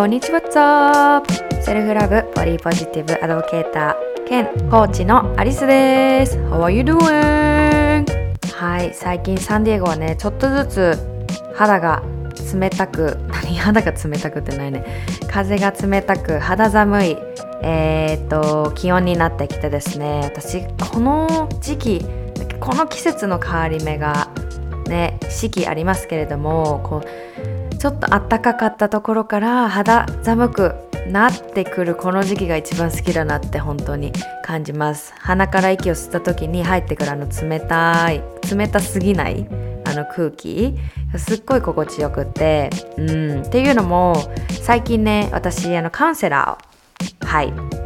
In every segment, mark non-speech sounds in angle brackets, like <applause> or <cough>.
こんにちは、セルフラブボディポジティブアドボケーター兼コーチのアリスです。How are you doing? はい最近サンディエゴはねちょっとずつ肌が冷たく <laughs> 何肌が冷たくってないね。風が冷たく肌寒いえー、っと気温になってきてですね。私この時期この季節の変わり目がね四季ありますけれどもこうちょっと暖かかったところから肌寒くなってくるこの時期が一番好きだなって本当に感じます。鼻から息を吸った時に入ってくるあの冷たい冷たすぎないあの空気すっごい心地よくてうん。っていうのも最近ね私あのカウンセラーをはい。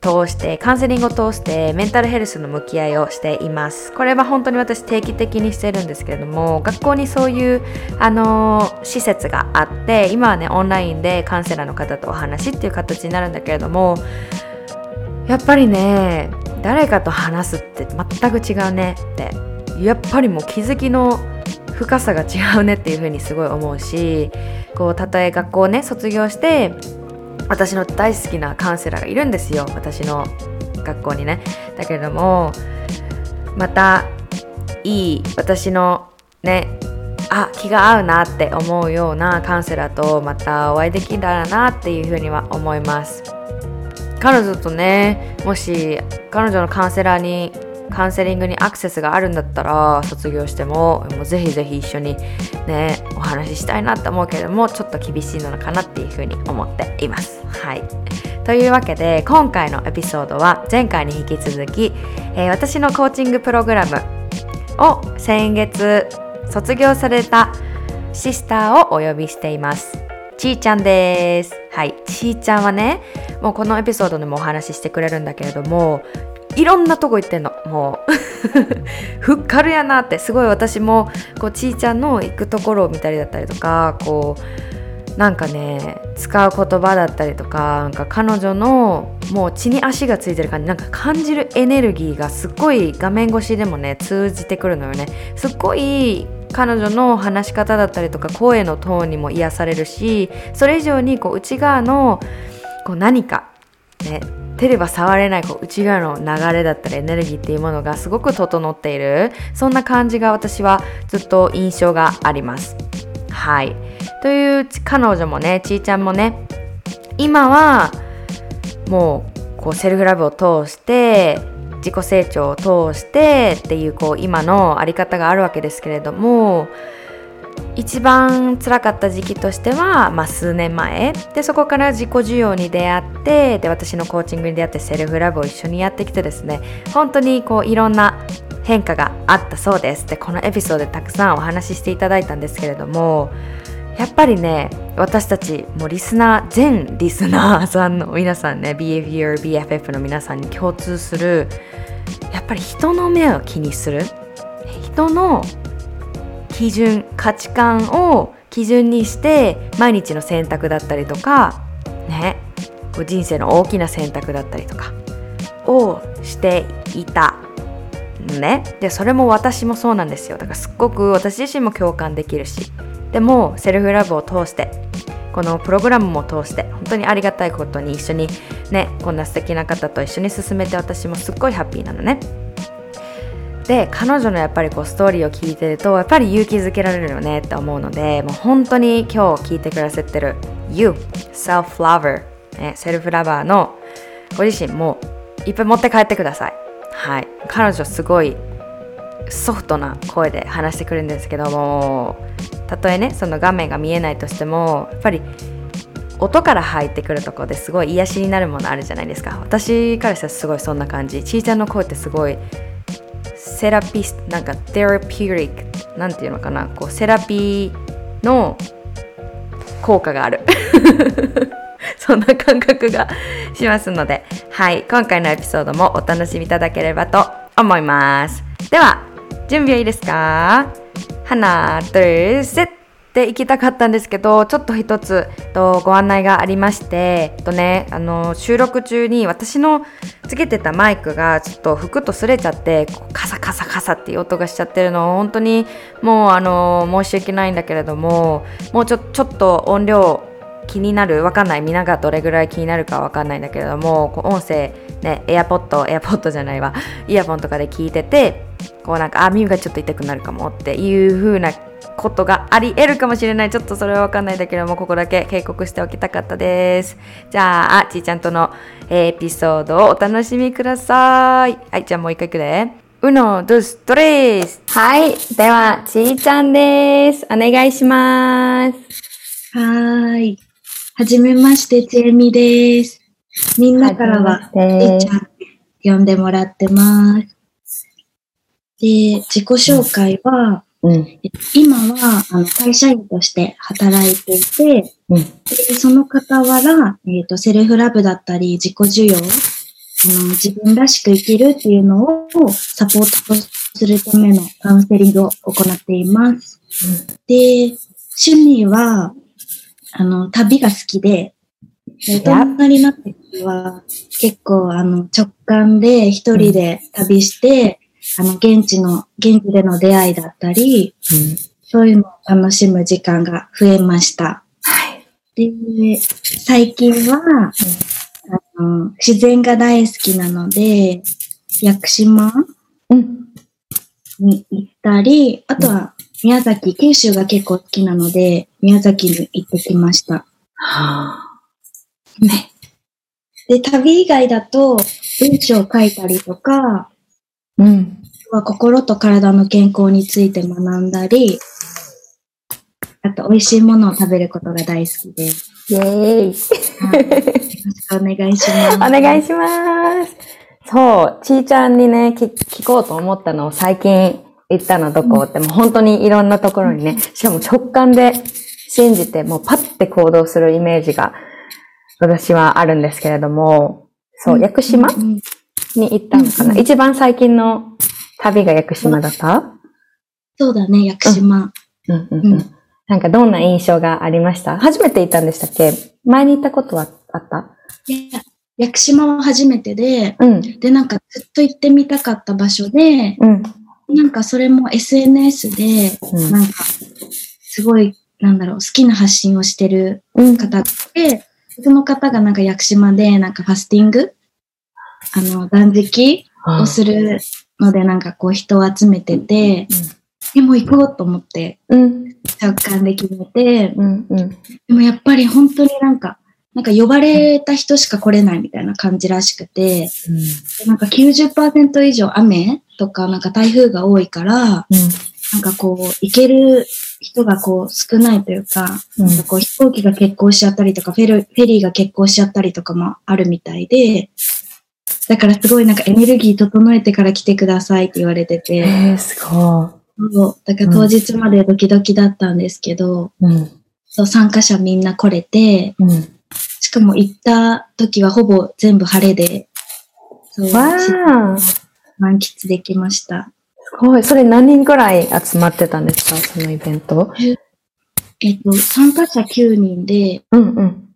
通してカウンセリングを通してメンタルヘルスの向き合いをしています。これは本当に私定期的にしてるんですけれども学校にそういうあの施設があって今はねオンラインでカウンセラーの方とお話っていう形になるんだけれどもやっぱりね誰かと話すって全く違うねってやっぱりもう気づきの深さが違うねっていうふうにすごい思うしこうたとえ学校をね卒業して私の大好きなカウンセラーがいるんですよ。私の学校にね。だけれどもまたいい私のねあ気が合うなって思うようなカウンセラーとまたお会いできたらなっていうふうには思います。彼女とねもし彼女のカウンセラーにカウンセリングにアクセスがあるんだったら卒業してももうぜひぜひ一緒にねお話ししたいなって思うけれどもちょっと厳しいのかなっていうふうに思っていますはいというわけで今回のエピソードは前回に引き続き、えー、私のコーチングプログラムを先月卒業されたシスターをお呼びしていますちーちゃんです。はい。ちーちゃんはね、もうこのエピソードでもお話ししてくれるんだけれども、いろんなとこ行ってんのもう。ふっかるやなって。すごい私もこうちーちゃんの行くところを見たりだったりとかこうなんかね使う言葉だったりとかなんか彼女のもう血に足がついてる感じなんか感じるエネルギーがすっごい画面越しでもね通じてくるのよね。すっごい彼女の話し方だったりとか声のトーンにも癒されるしそれ以上にこう内側のこう何かね手では触れないこう内側の流れだったりエネルギーっていうものがすごく整っている。そんな感じが私はずっと印象があります。はい。という彼女もねちーちゃんもね今はもうこうセルフラブを通して自己成長を通してっていうこう今のあり方があるわけですけれども一番辛かった時期としては、まあ、数年前。でそこから自己需要に出会ってで私のコーチングに出会ってセルフラブを一緒にやってきてですね本当にこういろんな変化があったそうです。でこのエピソードでたくさんお話ししていただいたんですけれどもやっぱりね私たちもうリスナー全リスナーさんの皆さんね Behavior BFF の皆さんに共通するやっぱり人の目を気にする。人の基準価値観を基準にして毎日の選択だったりとかねこう人生の大きな選択だったりとかをしていた。ね。でそれも私もそうなんですよ。だからすっごく私自身も共感できるし。でもセルフラブを通してこのプログラムも通して本当にありがたいことに一緒にねこんな素敵な方と一緒に進めて私もすっごいハッピーなのね。で彼女のやっぱりこうストーリーを聞いてるとやっぱり勇気づけられるよねって思うのでもう本当に今日聞いてくださってる You Self Lover、ね、セルフラバーのご自身もいっぱい持って帰ってください。はい。彼女すごいソフトな声で話してくるんですけどもたとえねその画面が見えないとしてもやっぱり音から入ってくるとこですごい癒しになるものあるじゃないですか。私からしたらすごいそんな感じ。ちーちゃんの声ってすごいセラピストなんかテラピュリックなんていうのかなこうセラピーの効果がある。<laughs> そんな感覚がしますので。はい今回のエピソードもお楽しみいただければと思います。では準備はいいですか？花とセット。て行きたかったんですけどちょっと一つとご案内がありましてとねあの収録中に私のつけてたマイクがちょっと服と擦れちゃってカサカサカサっていう音がしちゃってるのを本当にもうあの申し訳ないんだけれどももうちょちょっと音量気になるわかんないみんながどれぐらい気になるかわかんないんだけれどもこう音声ねエアポッドエアポッドじゃないわ。イヤホンとかで聞いててこうなんかあ耳がちょっと痛くなるかもっていう風なことがあり得るかもしれないちょっとそれはわかんないんだけどもここだけ警告しておきたかったですじゃあちーちゃんとのエピソードをお楽しみくださいはいじゃあもう一回いくで Uno, dos, tres. はい。では、ちーちゃんです。お願いします。はーい。はじめまして、ちえみです。みんなからは、えいちゃんって呼んでもらってます。で、自己紹介は、うん。今はあの会社員として働いていて、うん。でその傍ら、えっとセルフラブだったり、自己需要、あの自分らしく生きるっていうのをサポートするためのカウンセリングを行っています。で、趣味は、あの、旅が好きで、で大人になっては、結構、あの、直感で一人で旅して、あの、現地の、現地での出会いだったり、そういうのを楽しむ時間が増えました。はい。で、最近は、あの、自然が大好きなので、屋久島うん。に行ったり、あとは宮崎、九州が結構好きなので、宮崎に行ってきました。はね。で、旅以外だと、文章を書いたりとか、うん。は心と体の健康について学んだり、あと美味しいものを食べることが大好きです。イェーイ。はい、よろしくお願いします。お願いします。そう、ちーちゃんにね、聞聞こうと思ったのを最近行ったのどこって、もう本当にいろんなところにね、しかも直感で信じて、もうパッて行動するイメージが私はあるんですけれども、そう、屋久島に行ったのかな、うん一番最近の旅が屋久島だった？そうだね、屋久島。うんうんうん。うんなんかどんな印象がありました？初めて行ったんでしたっけ？前に行ったことはあった？いや屋久島は初めてで、うん。で、なんかずっと行ってみたかった場所で、うん。なんかそれも SNS で、うんなんか、すごい、なんだろう、好きな発信をしてるうん。方がいて、その方がなんか屋久島で、なんかファスティング？あの、断食をするので、なんかこう人を集めてて、でも行こうと思って、うん。直感で決めて、うん。うん。でもやっぱり本当になんか、なんか呼ばれた人しか来れないみたいな感じらしくて、でなんか90%以上雨とかなんか台風が多いから、なんかこう、行ける人がこう少ないというか、うんなんかこう飛行機が欠航しちゃったりとか、フェルフェリーが欠航しちゃったりとかもあるみたいで、だからすごいなんかエネルギー整えてから来てくださいって言われてて、えー、すごそうだから当日までドキドキだったんですけど、い。うん。そう参加者みんな来れて、うん。しかも行った時はほぼ全部晴れで、そうわ満喫できました。ごい。それ何人くらい集まってたんですかそのイベント？えっと、参加者9人で、うんうん。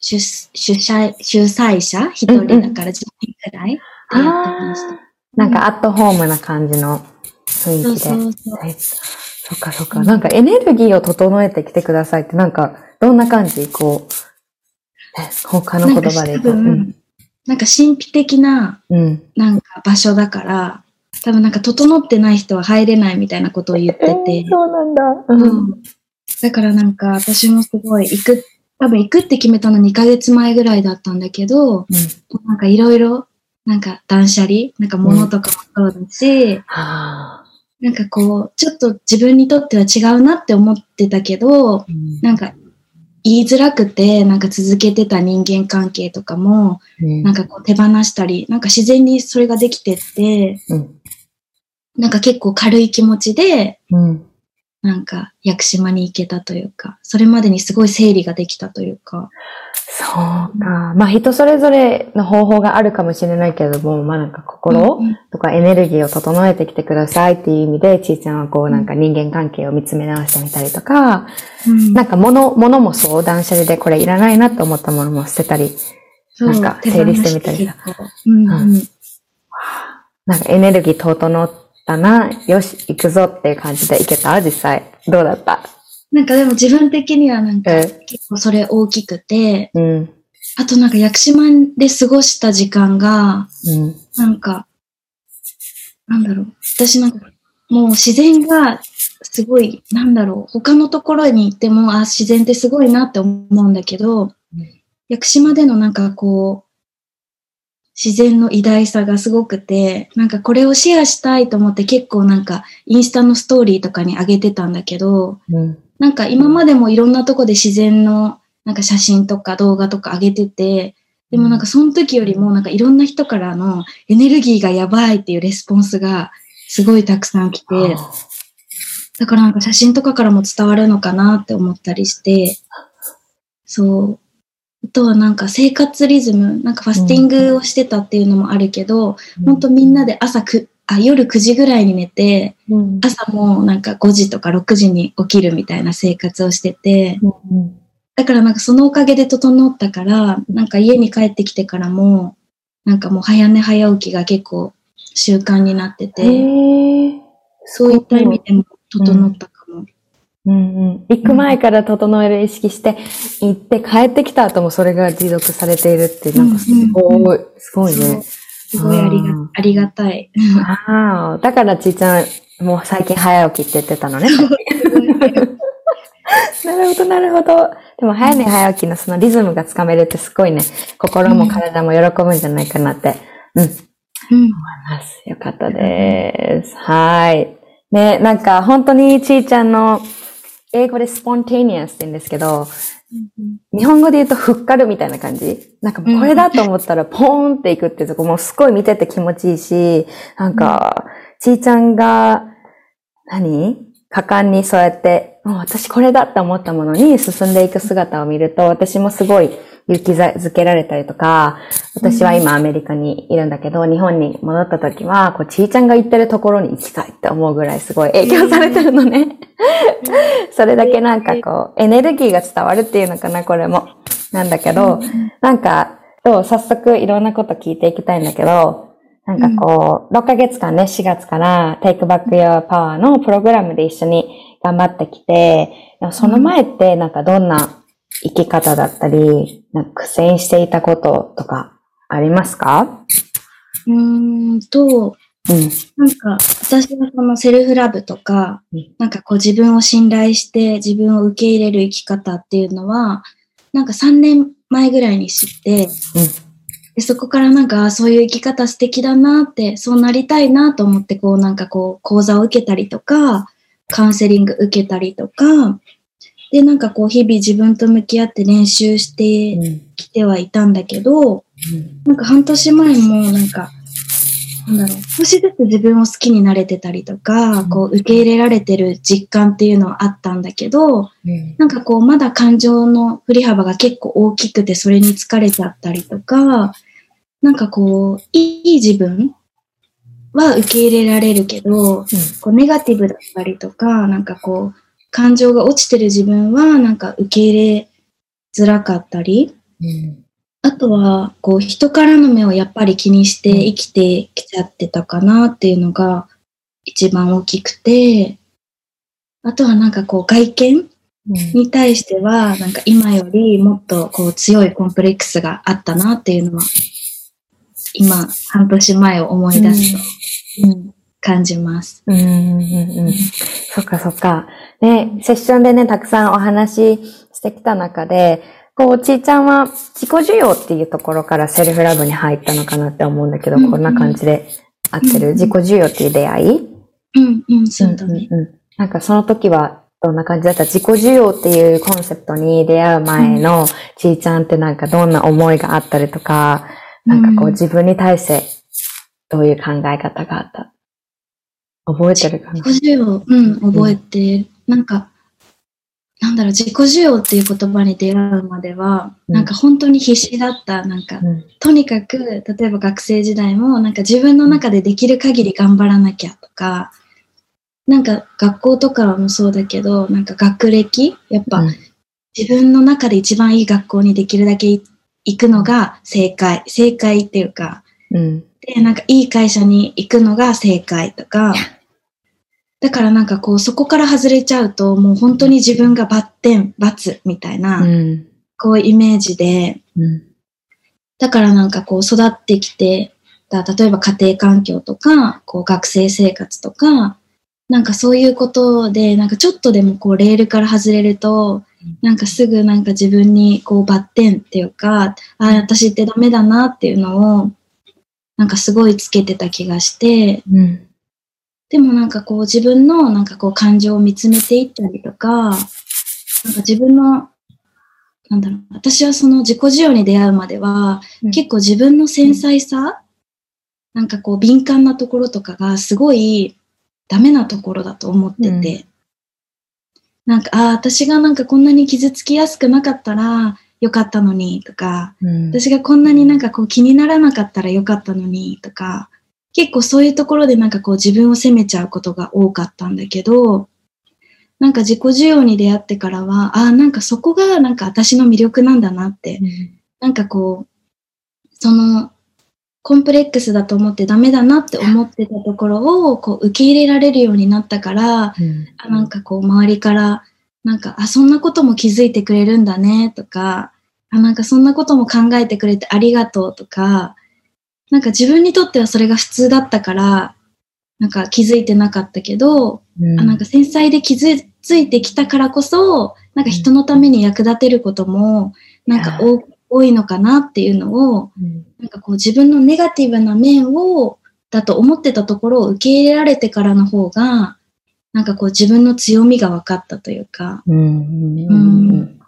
主主催主催者？1人だから10人くらい？でやってました。なんかアットホームな感じの雰そう囲気で。そうそう。はいそっかそっか。なんかエネルギーを整えてきてくださいって、なんか、どんな感じ？こう、ね他の言葉で言うと。なんか神秘的な。なんか場所だから、多分なんか整ってない人は入れないみたいなことを言ってて、そうなんだ。う。うんんだからなんか私もすごい行く、多分行くって決めたの2ヶ月前ぐらいだったんだけど、なんかいろいろ、なんか断捨離、なんか物とかもそうだし、はあ。なんかこう、ちょっと自分にとっては違うなって思ってたけど、なんか言いづらくて、なんか続けてた人間関係とかも、うんなんかこう手放したり、なんか自然にそれができてって、うん。なんか結構軽い気持ちで、うん。なんか屋久島に行けたというか、それまでにすごい整理ができたというか。そうか。まあ人それぞれの方法があるかもしれないけれども、まあなんか心うんとかエネルギーを整えてきてくださいっていう意味で、ちーちゃんはこうなんか人間関係を見つめ直してみたりとか、うん。なんか物、物もそう、断捨離でこれいらないなと思ったものも捨てたり、なんか整理してみたり手放して結構。うん。うん。なんかエネルギー整ったな、よし、行くぞっていう感じで行けた？実際。どうだった？なんかでも自分的にはなんかえ結構それ大きくて、うん。あとなんか屋久島で過ごした時間が、うん。なんか、なんだろう。私なんか、もう自然がすごい、なんだろう。他のところに行っても、あ、自然ってすごいなって思うんだけど、屋久島でのなんかこう、自然の偉大さがすごくて、なんかこれをシェアしたいと思って結構なんかインスタのストーリーとかに上げてたんだけど、うん。なんか今までもいろんなとこで自然のなんか写真とか動画とか上げてて、でもなんかその時よりもなんかいろんな人からのエネルギーがやばいっていうレスポンスがすごいたくさん来て、だからなんか写真とかからも伝わるのかなって思ったりして、そう。あとはなんか生活リズム、なんかファスティングをしてたっていうのもあるけど、本当みんなで朝く、あ、夜9時ぐらいに寝て、うん。朝もなんか5時とか6時に起きるみたいな生活をしてて、うん。だからなんかそのおかげで整ったから、なんか家に帰ってきてからも、なんかもう早寝早起きが結構習慣になってて。そういった意味でも整ったかも。うんうん。行く前から整える意識して、行って帰ってきた後もそれが持続されているって、なんかすごい、すごいね。すごいありがうんありがたい。ああ、だからちいちゃん、もう最近早起きって言ってたのね。なるほど、なるほど。でも早寝早起きのそのリズムがつかめるってすごいね、心も体も喜ぶんじゃないかなって、うん、思いうん。ます。よかったです。はい。ね、なんか本当にちいちゃんの英語で spontaneous って言うんですけど、日本語で言うとふっかるみたいな感じ？なんかこれだと思ったらポーンっていくっていうとこもうすごい見てて気持ちいいし、なんか、ちいちゃんが、何？果敢にそうやって、もう私これだって思ったものに進んでいく姿を見ると、私もすごい勇気づけられたりとか、私は今アメリカにいるんだけど、日本に戻った時は、こう、ちいちゃんが行ってるところに行きたいって思うぐらいすごい影響されてるのね。それだけなんかこう、エネルギーが伝わるっていうのかな、これも。なんだけど、なんか、そう、早速いろんなこと聞いていきたいんだけど、なんかこう、6ヶ月間ね、4月から Take Back Your Power のプログラムで一緒に頑張ってきて、その前ってなんかどんな生き方だったり、なんか苦戦していたこととかありますか？うーんと、うん。なんか、私はそのセルフラブとかうん、なんかこう自分を信頼して自分を受け入れる生き方っていうのは、なんか3年前ぐらいに知って、でそこからなんかあそういう生き方素敵だなって、そうなりたいなと思ってこうなんかこう講座を受けたりとか、カウンセリング受けたりとか、でなんかこう日々自分と向き合って練習してうん。きてはいたんだけど、なんか半年前もなんか、なんだろう、少しずつ自分を好きになれてたりとか、うんこう受け入れられてる実感っていうのはあったんだけど、うん。なんかこうまだ感情の振り幅が結構大きくてそれに疲れちゃったりとか、なんかこう、いい自分は受け入れられるけど、こうネガティブだったりとか、なんかこう、感情が落ちてる自分はなんか受け入れづらかったり、うん。あとは、こう、人からの目をやっぱり気にして生きてきちゃってたかなっていうのが一番大きくて、あとはなんかこう、外見に対しては、なんか今よりもっとこう、強いコンプレックスがあったなっていうのは、今、半年前を思い出すと、うん感じます。うん、うん、うん。そっかそっか。ね、セッションでね、たくさんお話ししてきた中で、こう、ちーちゃんは自己需要っていうところからセルフラブに入ったのかなって思うんだけど、うんうんこんな感じで合ってる、うん自己需要っていう出会い？うん、うん、そうだね。うんうんうんなんかその時はどんな感じだった？自己需要っていうコンセプトに出会う前のちーちゃんってなんかどんな思いがあったりとか、なんかこううん自分に対してどういう考え方があった覚えてるかな？自己需要、うん、覚えて、なんか、なんだろう、自己需要っていう言葉に出会うまでは、うん。なんか本当に必死だった、なんか、うん。とにかく、例えば学生時代も、なんか自分の中でできる限り頑張らなきゃとか、なんか学校とかもそうだけど、なんか学歴やっぱ、うん。自分の中で一番いい学校にできるだけい行くのが正解。正解っていうか、うん。で、なんかいい会社に行くのが正解とか、だからなんかこう、そこから外れちゃうと、もう本当に自分がバッテン、バツみたいな、うん。こうイメージで、うん。だからなんかこう育ってきて、だ例えば家庭環境とか、こう学生生活とか、なんかそういうことで、なんかちょっとでもこうレールから外れると、なんかすぐなんか自分にこうバッテンっていうか、ああ、私ってダメだなっていうのを、なんかすごいつけてた気がして、うん。でもなんかこう自分のなんかこう感情を見つめていったりとか、なんか自分の、なんだろう、私はその自己需要に出会うまでは、うん。結構自分の繊細さ、なんかこう敏感なところとかがすごいダメなところだと思ってて、うん。なんか、ああ、私がなんかこんなに傷つきやすくなかったらよかったのにとか、うん。私がこんなになんかこう気にならなかったらよかったのにとか、結構そういうところでなんかこう自分を責めちゃうことが多かったんだけど、なんか自己需要に出会ってからは、ああ、なんかそこがなんか私の魅力なんだなって、なんかこう、その、コンプレックスだと思ってダメだなって思ってたところをこう受け入れられるようになったから、うん。あなんかこう周りから、なんか、あ、そんなことも気づいてくれるんだねとか、あ、なんかそんなことも考えてくれてありがとうとか、なんか自分にとってはそれが普通だったから、なんか気づいてなかったけど、うんあなんか繊細で気づいてきたからこそ、なんか人のために役立てることも、なんか多多いのかなっていうのを、うんなんかこう自分のネガティブな面を、だと思ってたところを受け入れられてからの方が、なんかこう自分の強みが分かったというか、うん。うん。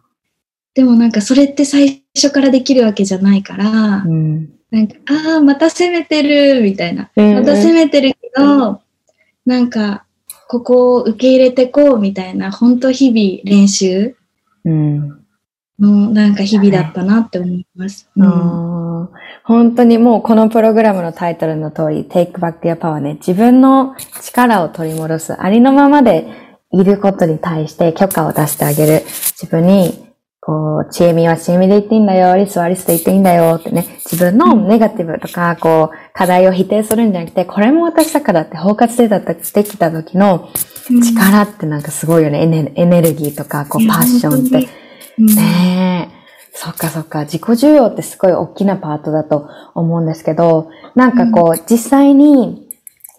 でもなんかそれって最初からできるわけじゃないから、うん。なんか、ああ、また攻めてるみたいな。うんまた攻めてるけど、なんか、ここを受け入れてこうみたいな、本当日々練習うん。のなんか日々だったなって思います。うんあー本当にもうこのプログラムのタイトルの通り、Take Back Your Power ね、自分の力を取り戻す、ありのままでいることに対して許可を出してあげる。自分に、こう、ちえみはちえみで言っていいんだよ、アリスはアリスで言っていいんだよってね、自分のネガティブとか、こう、課題を否定するんじゃなくて、これも私だからって包括でだったしてきた時の力ってなんかすごいよね。エネエネルギーとか、こう、パッションって。うんねえ。そっかそっか。自己需要ってすごい大きなパートだと思うんですけど、なんかこう、実際に、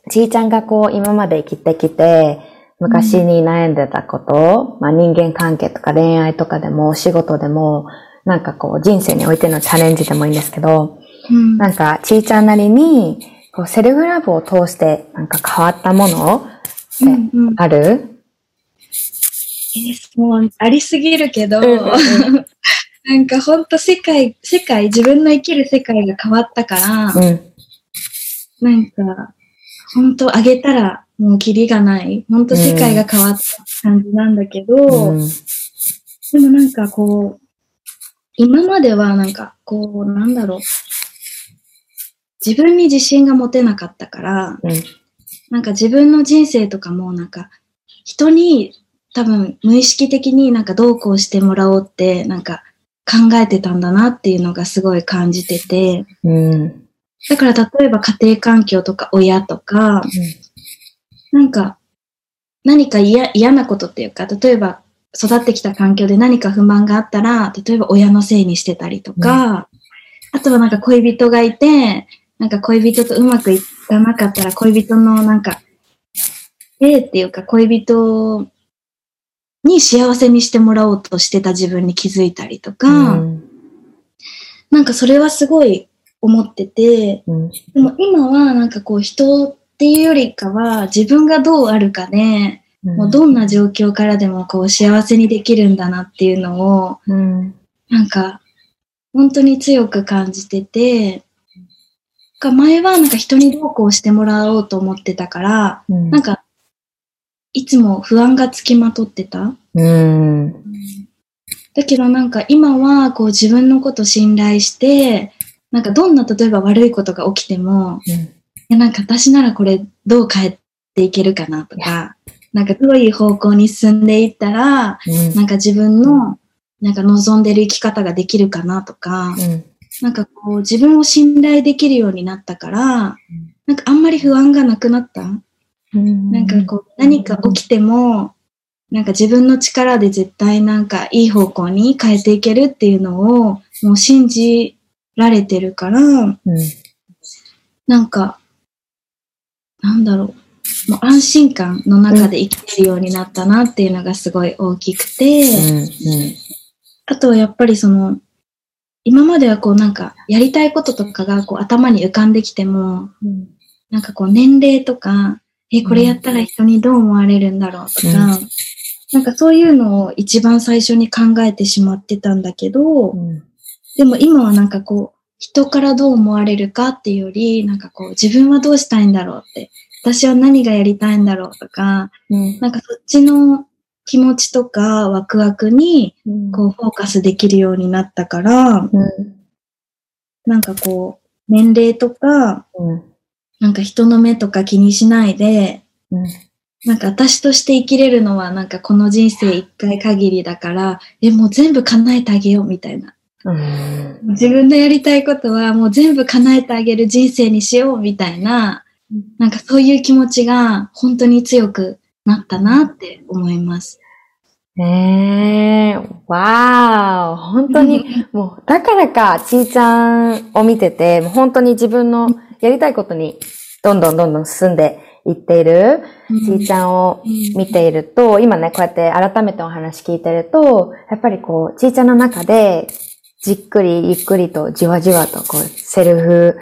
ちーちゃんがこう、今まで生きてきて、昔に悩んでたこと、まあ人間関係とか恋愛とかでも、仕事でも、なんかこう、人生においてのチャレンジでもいいんですけど、うん。なんか、ちーちゃんなりに、こう、セルフラブを通して、なんか変わったものってうんうん。ある？もうありすぎるけど、うんうん <laughs> なんか本当世界、世界、自分の生きる世界が変わったから、うん。なんか、本当あげたらもうキリがない。本当世界が変わった感じなんだけど、うん。でもなんかこう、今まではなんかこう、なんだろう。自分に自信が持てなかったから、うん。なんか自分の人生とかもなんか人に多分無意識的になんかどうこうしてもらおうってなんか考えてたんだなっていうのがすごい感じてて、うん。だから例えば家庭環境とか親とか、なんか何か嫌嫌なことっていうか、例えば育ってきた環境で何か不満があったら、例えば親のせいにしてたりとか、あとはなんか恋人がいて、なんか恋人とうまくいかなかったら恋人のなんか、えっていうか恋人に幸せにしてもらおうとしてた自分に気づいたりとか、うん。なんかそれはすごい思ってて、うん。でも今はなんかこう人っていうよりかは自分がどうあるかで、もうどんな状況からでもこう幸せにできるんだなっていうのをうん。なんか本当に強く感じてて、か前はなんか人にどうこうしてもらおうと思ってたから、うんなんかいつも不安がつきまとってた。うん。だけどなんか今はこう自分のこと信頼して、なんかどんな例えば悪いことが起きても、いやなんか私ならこれどう変えていけるかなとか、なんかどういう方向に進んでいったら、なんか自分のなんか望んでる生き方ができるかなとか、うん。なんかこう自分を信頼できるようになったから、なんかあんまり不安がなくなった？なんかこう、何か起きても、なんか自分の力で絶対なんかいい方向に変えていけるっていうのをもう信じられてるから、うん。なんか、なんだろう。もう安心感の中で生きてるようになったなっていうのがすごい大きくて、うん。あとはやっぱりその、今まではこうなんかやりたいこととかがこう頭に浮かんできても、うん。なんかこう年齢とか、え、これやったら人にどう思われるんだろうとか、うんなんかそういうのを一番最初に考えてしまってたんだけど、うん。でも今はなんかこう、人からどう思われるかっていうより、なんかこう、自分はどうしたいんだろうって、私は何がやりたいんだろうとか、うん。なんかそっちの気持ちとかワクワクにこうフォーカスできるようになったから、うん。なんかこう、年齢とか、うん。なんか人の目とか気にしないで、うん。なんか私として生きれるのはなんかこの人生一回限りだから、え、もう全部叶えてあげようみたいな。うん。自分のやりたいことはもう全部叶えてあげる人生にしようみたいな、なんかそういう気持ちが本当に強くなったなって思います。ねえ、わーお、本当に、もう、だからか、ちーちゃんを見てて、もう本当に自分のやりたいことに、どんどんどんどん進んでいっている、ちーちゃんを見ていると、今ね、こうやって改めてお話聞いてると、やっぱりこう、ちーちゃんの中で、じっくり、ゆっくりと、じわじわと、こう、セルフ、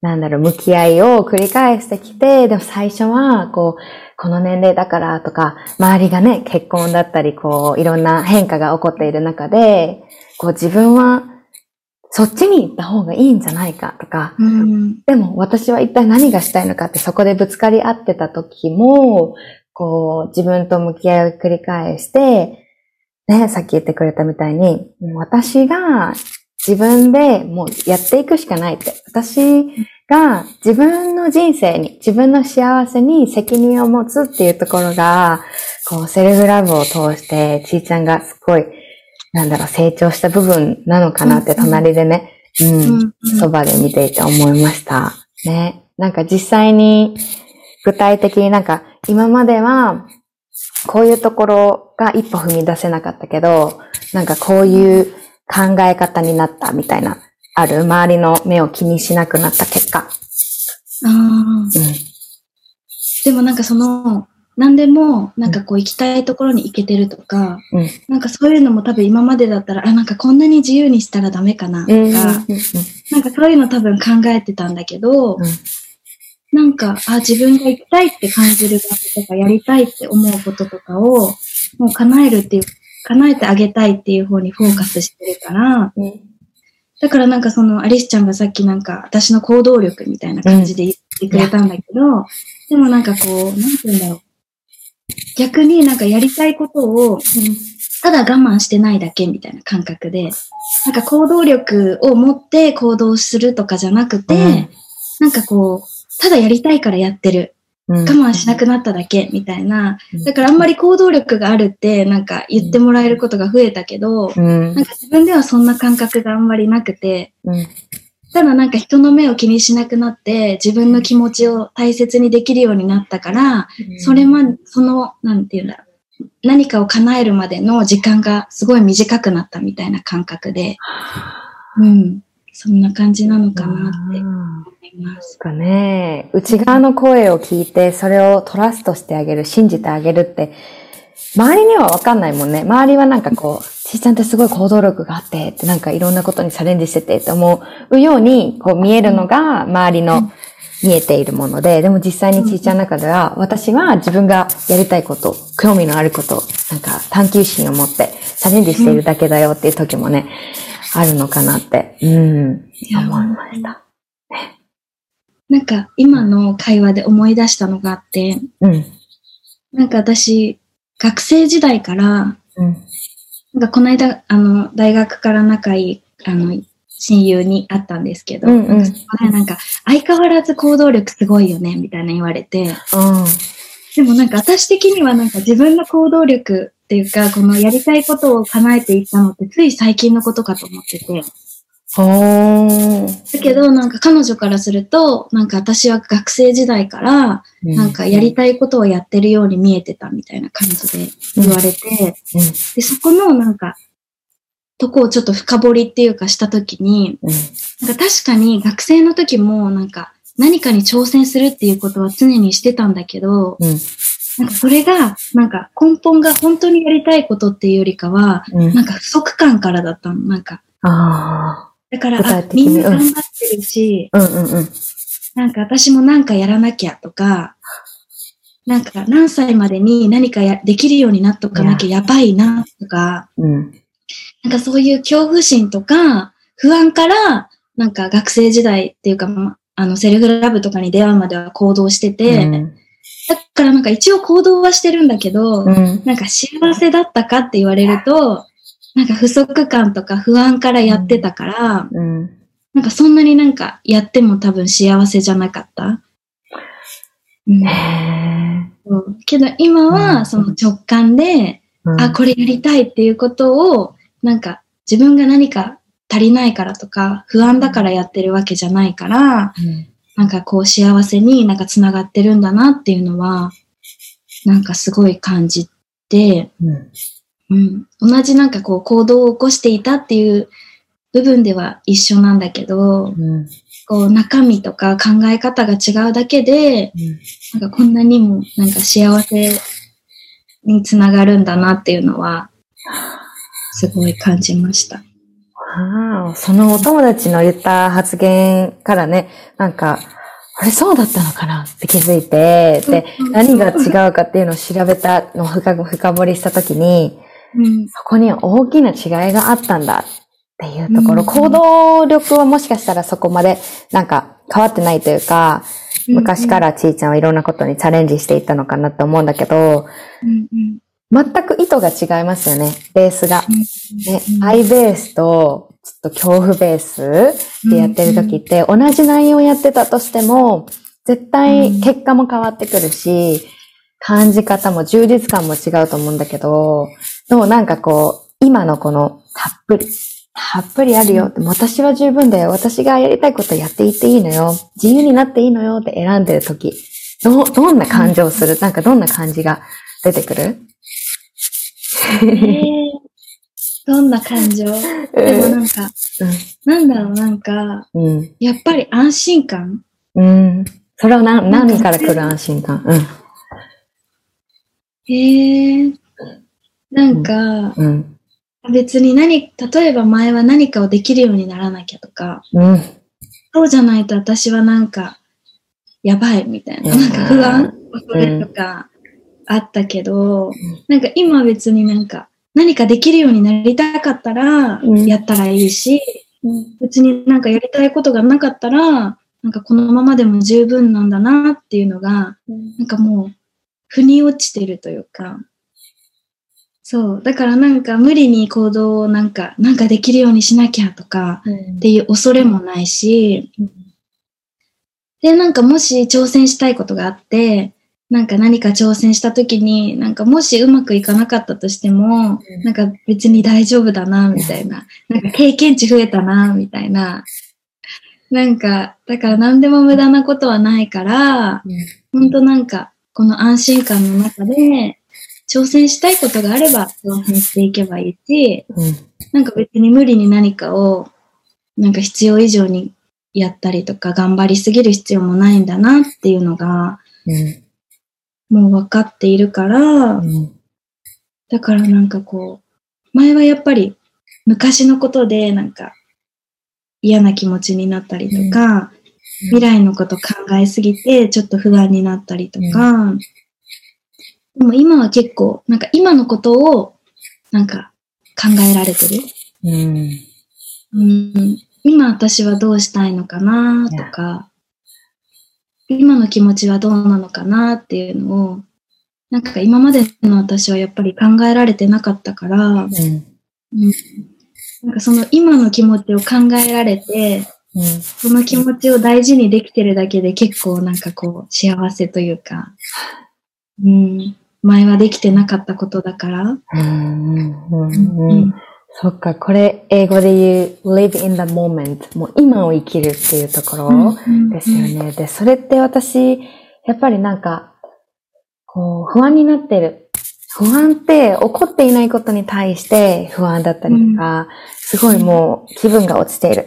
なんだろう、向き合いを繰り返してきて、でも最初は、こう、この年齢だからとか、周りがね、結婚だったり、こう、いろんな変化が起こっている中で、こう、自分は、そっちに行った方がいいんじゃないかとか、うん。でも私は一体何がしたいのかってそこでぶつかり合ってた時も、こう自分と向き合いを繰り返して、ね、さっき言ってくれたみたいに、私が自分でもうやっていくしかないって。私が自分の人生に、自分の幸せに責任を持つっていうところが、こうセルフラブを通して、ちーちゃんがすごい、なんだろう、成長した部分なのかなって隣でね、うんうんそばで見ていて思いました。ね。なんか実際に具体的になんか今まではこういうところが一歩踏み出せなかったけど、なんかこういう考え方になったみたいな、ある周りの目を気にしなくなった結果。ああ。でもなんかその、何でも、なんかこう行きたいところに行けてるとか、うん。うん。なんかそういうのも多分今までだったら、あ、なんかこんなに自由にしたらダメかなとか、うん。なんかそういうの多分考えてたんだけど、うんなんか、あ、自分が行きたいって感じる場所とか、やりたいって思うこととかを、もう叶えるっていう、叶えてあげたいっていう方にフォーカスしてるから、うん。だからなんかその、アリスちゃんがさっきなんか、私の行動力みたいな感じで言ってくれたんだけど、でもなんかこう、なんて言うんだろう。逆になんかやりたいことを、ただ我慢してないだけみたいな感覚で、なんか行動力を持って行動するとかじゃなくて、うんなんかこう、ただやりたいからやってる。うん。我慢しなくなっただけみたいな。うんだからあんまり行動力があるってなんか言ってもらえることが増えたけど、うんなん。か自分ではそんな感覚があんまりなくて、うん。ただなんか人の目を気にしなくなって自分の気持ちを大切にできるようになったから、それま、その、なんていうんだろう。何かを叶えるまでの時間がすごい短くなったみたいな感覚で、うん。そんな感じなのかなって思います。かね、内側の声を聞いて、それをトラストしてあげる、信じてあげるって、周りにはわかんないもんね。周りはなんかこう、ちーちゃんってすごい行動力があって、ってなんかいろんなことにチャレンジしててって思うように、こう見えるのが周りの見えているもので、でも実際にちーちゃんの中では、私は自分がやりたいこと、興味のあること、なんか探求心を持ってチャレンジしているだけだよっていう時もね、あるのかなって、うん、思いました。なんか今の会話で思い出したのがあって、うん、なんか私、学生時代から、うん、なんかこの間、あの、大学から仲いい、あの、親友に会ったんですけど、うんうんなんか相変わらず行動力すごいよね、みたいな言われて、うん。でもなんか私的にはなんか自分の行動力っていうか、このやりたいことを叶えていったのってつい最近のことかと思ってて。だけど、なんか彼女からすると、なんか私は学生時代から、なんかやりたいことをやってるように見えてたみたいな感じで言われて、うん、で、そこのなんか、とこをちょっと深掘りっていうかしたときに、うん、なんか確かに学生の時もなんか何かに挑戦するっていうことは常にしてたんだけど、うん、なんかそれが、なんか根本が本当にやりたいことっていうよりかは、うん。なんか不足感からだったの。なんか、あだから、みんな頑張ってるし、あ。うんうんうん。なんか私もなんかやらなきゃとか、なんか何歳までに何かやできるようになっとかなきゃやばいなとか、うん。なんかそういう恐怖心とか不安から、なんか学生時代っていうか、まあのセルフラブとかに出会うまでは行動してて、うんだからなんか一応行動はしてるんだけど、うん。なんか幸せだったかって言われると、なんか不足感とか不安からやってたから、うん。なんかそんなになんかやっても多分幸せじゃなかった。うんへそうけど今うんはその直感で、ーあ、これやりたいっていうことを、なんか自分が何か足りないからとか、不安だからやってるわけじゃないから、うんなんかこう幸せになんか繋がってるんだなっていうのは、なんかすごい感じて、うん。うん、同じなんかこう行動を起こしていたっていう部分では一緒なんだけど、うん。こう中身とか考え方が違うだけで、うんなんかこんなにもなんか幸せにつながるんだなっていうのは、すごい感じました。ああ、そのお友達の言った発言からね、なんか、あれそうだったのかなって気づいて、で、何が違うかっていうのを調べたのを深深掘りしたときに、うん、そこに大きな違いがあったんだっていうところ、うん。行動力はもしかしたらそこまでなんか変わってないというか、昔からちーちゃんはいろんなことにチャレンジしていったのかなと思うんだけど、うんうん全く意図が違いますよね、ベースが。ねう、ん愛ベースと、ちょっと恐怖ベースでやってる時って、同じ内容やってたとしても、絶対結果も変わってくるし、感じ方も充実感も違うと思うんだけど、でもなんかこう、今のこの、たっぷり、たっぷりあるよ。でも私は十分だよ。私がやりたいことやっていっていいのよ。自由になっていいのよって選んでる時、ど、どんな感情する？なんかどんな感じが出てくる？えーどんな感情？でもなんか、なんだろう、なんか、うん。やっぱり安心感？うん。それは何、何から来る安心感？うん。へえ。なんか、うん。別に何、例えば前は何かをできるようにならなきゃとか、うん。そうじゃないと私はなんか、やばいみたいな、うん。なんか不安恐れとかあったけど、なんか今別になんか、何かできるようになりたかったらうん、やったらいいし、別になんかやりたいことがなかったら、なんかこのままでも十分なんだなっていうのが、なんかもう、腑に落ちてるというか、そう。だからなんか無理に行動をなんか、なんかできるようにしなきゃとかっていう恐れもないし、で、なんかもし挑戦したいことがあって、なんか何か挑戦した時に、なんかもしうまくいかなかったとしても、うんなんか別に大丈夫だな、みたいな。なんか経験値増えたな、みたいな。なんか、だから何でも無駄なことはないから、ほんとなんか、この安心感の中で、挑戦したいことがあれば挑戦していけばいいし、うん。なんか別に無理に何かを、なんか必要以上にやったりとか頑張りすぎる必要もないんだなっていうのが、うん。もう分かっているから、うん。だからなんかこう、前はやっぱり昔のことでなんか嫌な気持ちになったりとか、未来のこと考えすぎてちょっと不安になったりとか、でも今は結構なんか今のことをなんか考えられてる。うん。うん、今私はどうしたいのかなとか、今の気持ちはどうなのかなっていうのを、なんか今までの私はやっぱり考えられてなかったから、うん。なんかその今の気持ちを考えられて、うん。その気持ちを大事にできてるだけで結構なんかこう幸せというか、うん、前はできてなかったことだから、うん。ううん。そっか、これ英語で言う live in the moment。もう今を生きるっていうところですよね。で、それって私、やっぱりなんか、こう、不安になってる。不安って起こっていないことに対して不安だったりとか、すごいもう気分が落ちているっ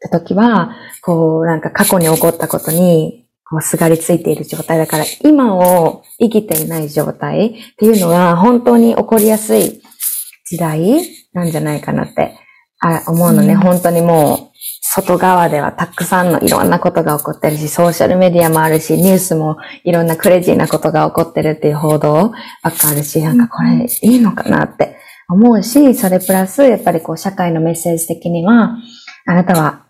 て時は、こう、なんか過去に起こったことに、こう、すがりついている状態だから、今を生きていない状態っていうのは、本当に起こりやすい時代なんじゃないかなってあ思うのね、うん、本当にもう、外側ではたくさんのいろんなことが起こってるし、ソーシャルメディアもあるし、ニュースもいろんなクレイジーなことが起こってるっていう報道ばっかあるし、なんかこれいいのかなって思うし、それプラス、やっぱりこう社会のメッセージ的には、あなたは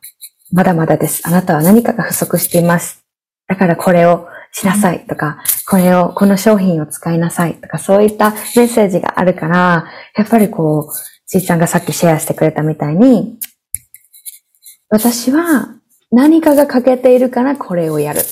まだまだです。あなたは何かが不足しています。だからこれをしなさいとか、これを、この商品を使いなさいとか、そういったメッセージがあるから、やっぱりこう、ちいちゃんがさっきシェアしてくれたみたいに、私は何かが欠けているからこれをやる。っ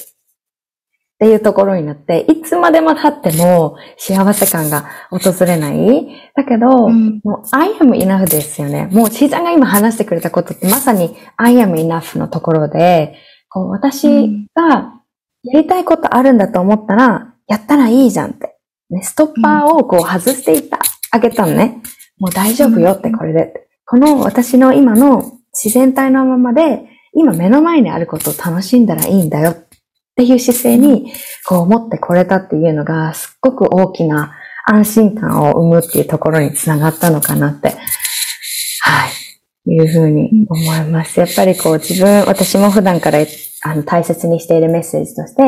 ていうところになって、いつまでも経っても幸せ感が訪れない。だけど、うん、もう I am enough ですよね。もうちいちゃんが今話してくれたことってまさに I am enough のところで、こう私がやりたいことあるんだと思ったら、やったらいいじゃんって。ね、ストッパーをこう外していった、あげたのね。もう大丈夫よってこれで。この私の今の自然体のままで、今目の前にあることを楽しんだらいいんだよっていう姿勢に、こう思ってこれたっていうのが、すっごく大きな安心感を生むっていうところにつながったのかなって、はい、いうふうに思います。やっぱりこう自分、私も普段からあの大切にしているメッセージとして、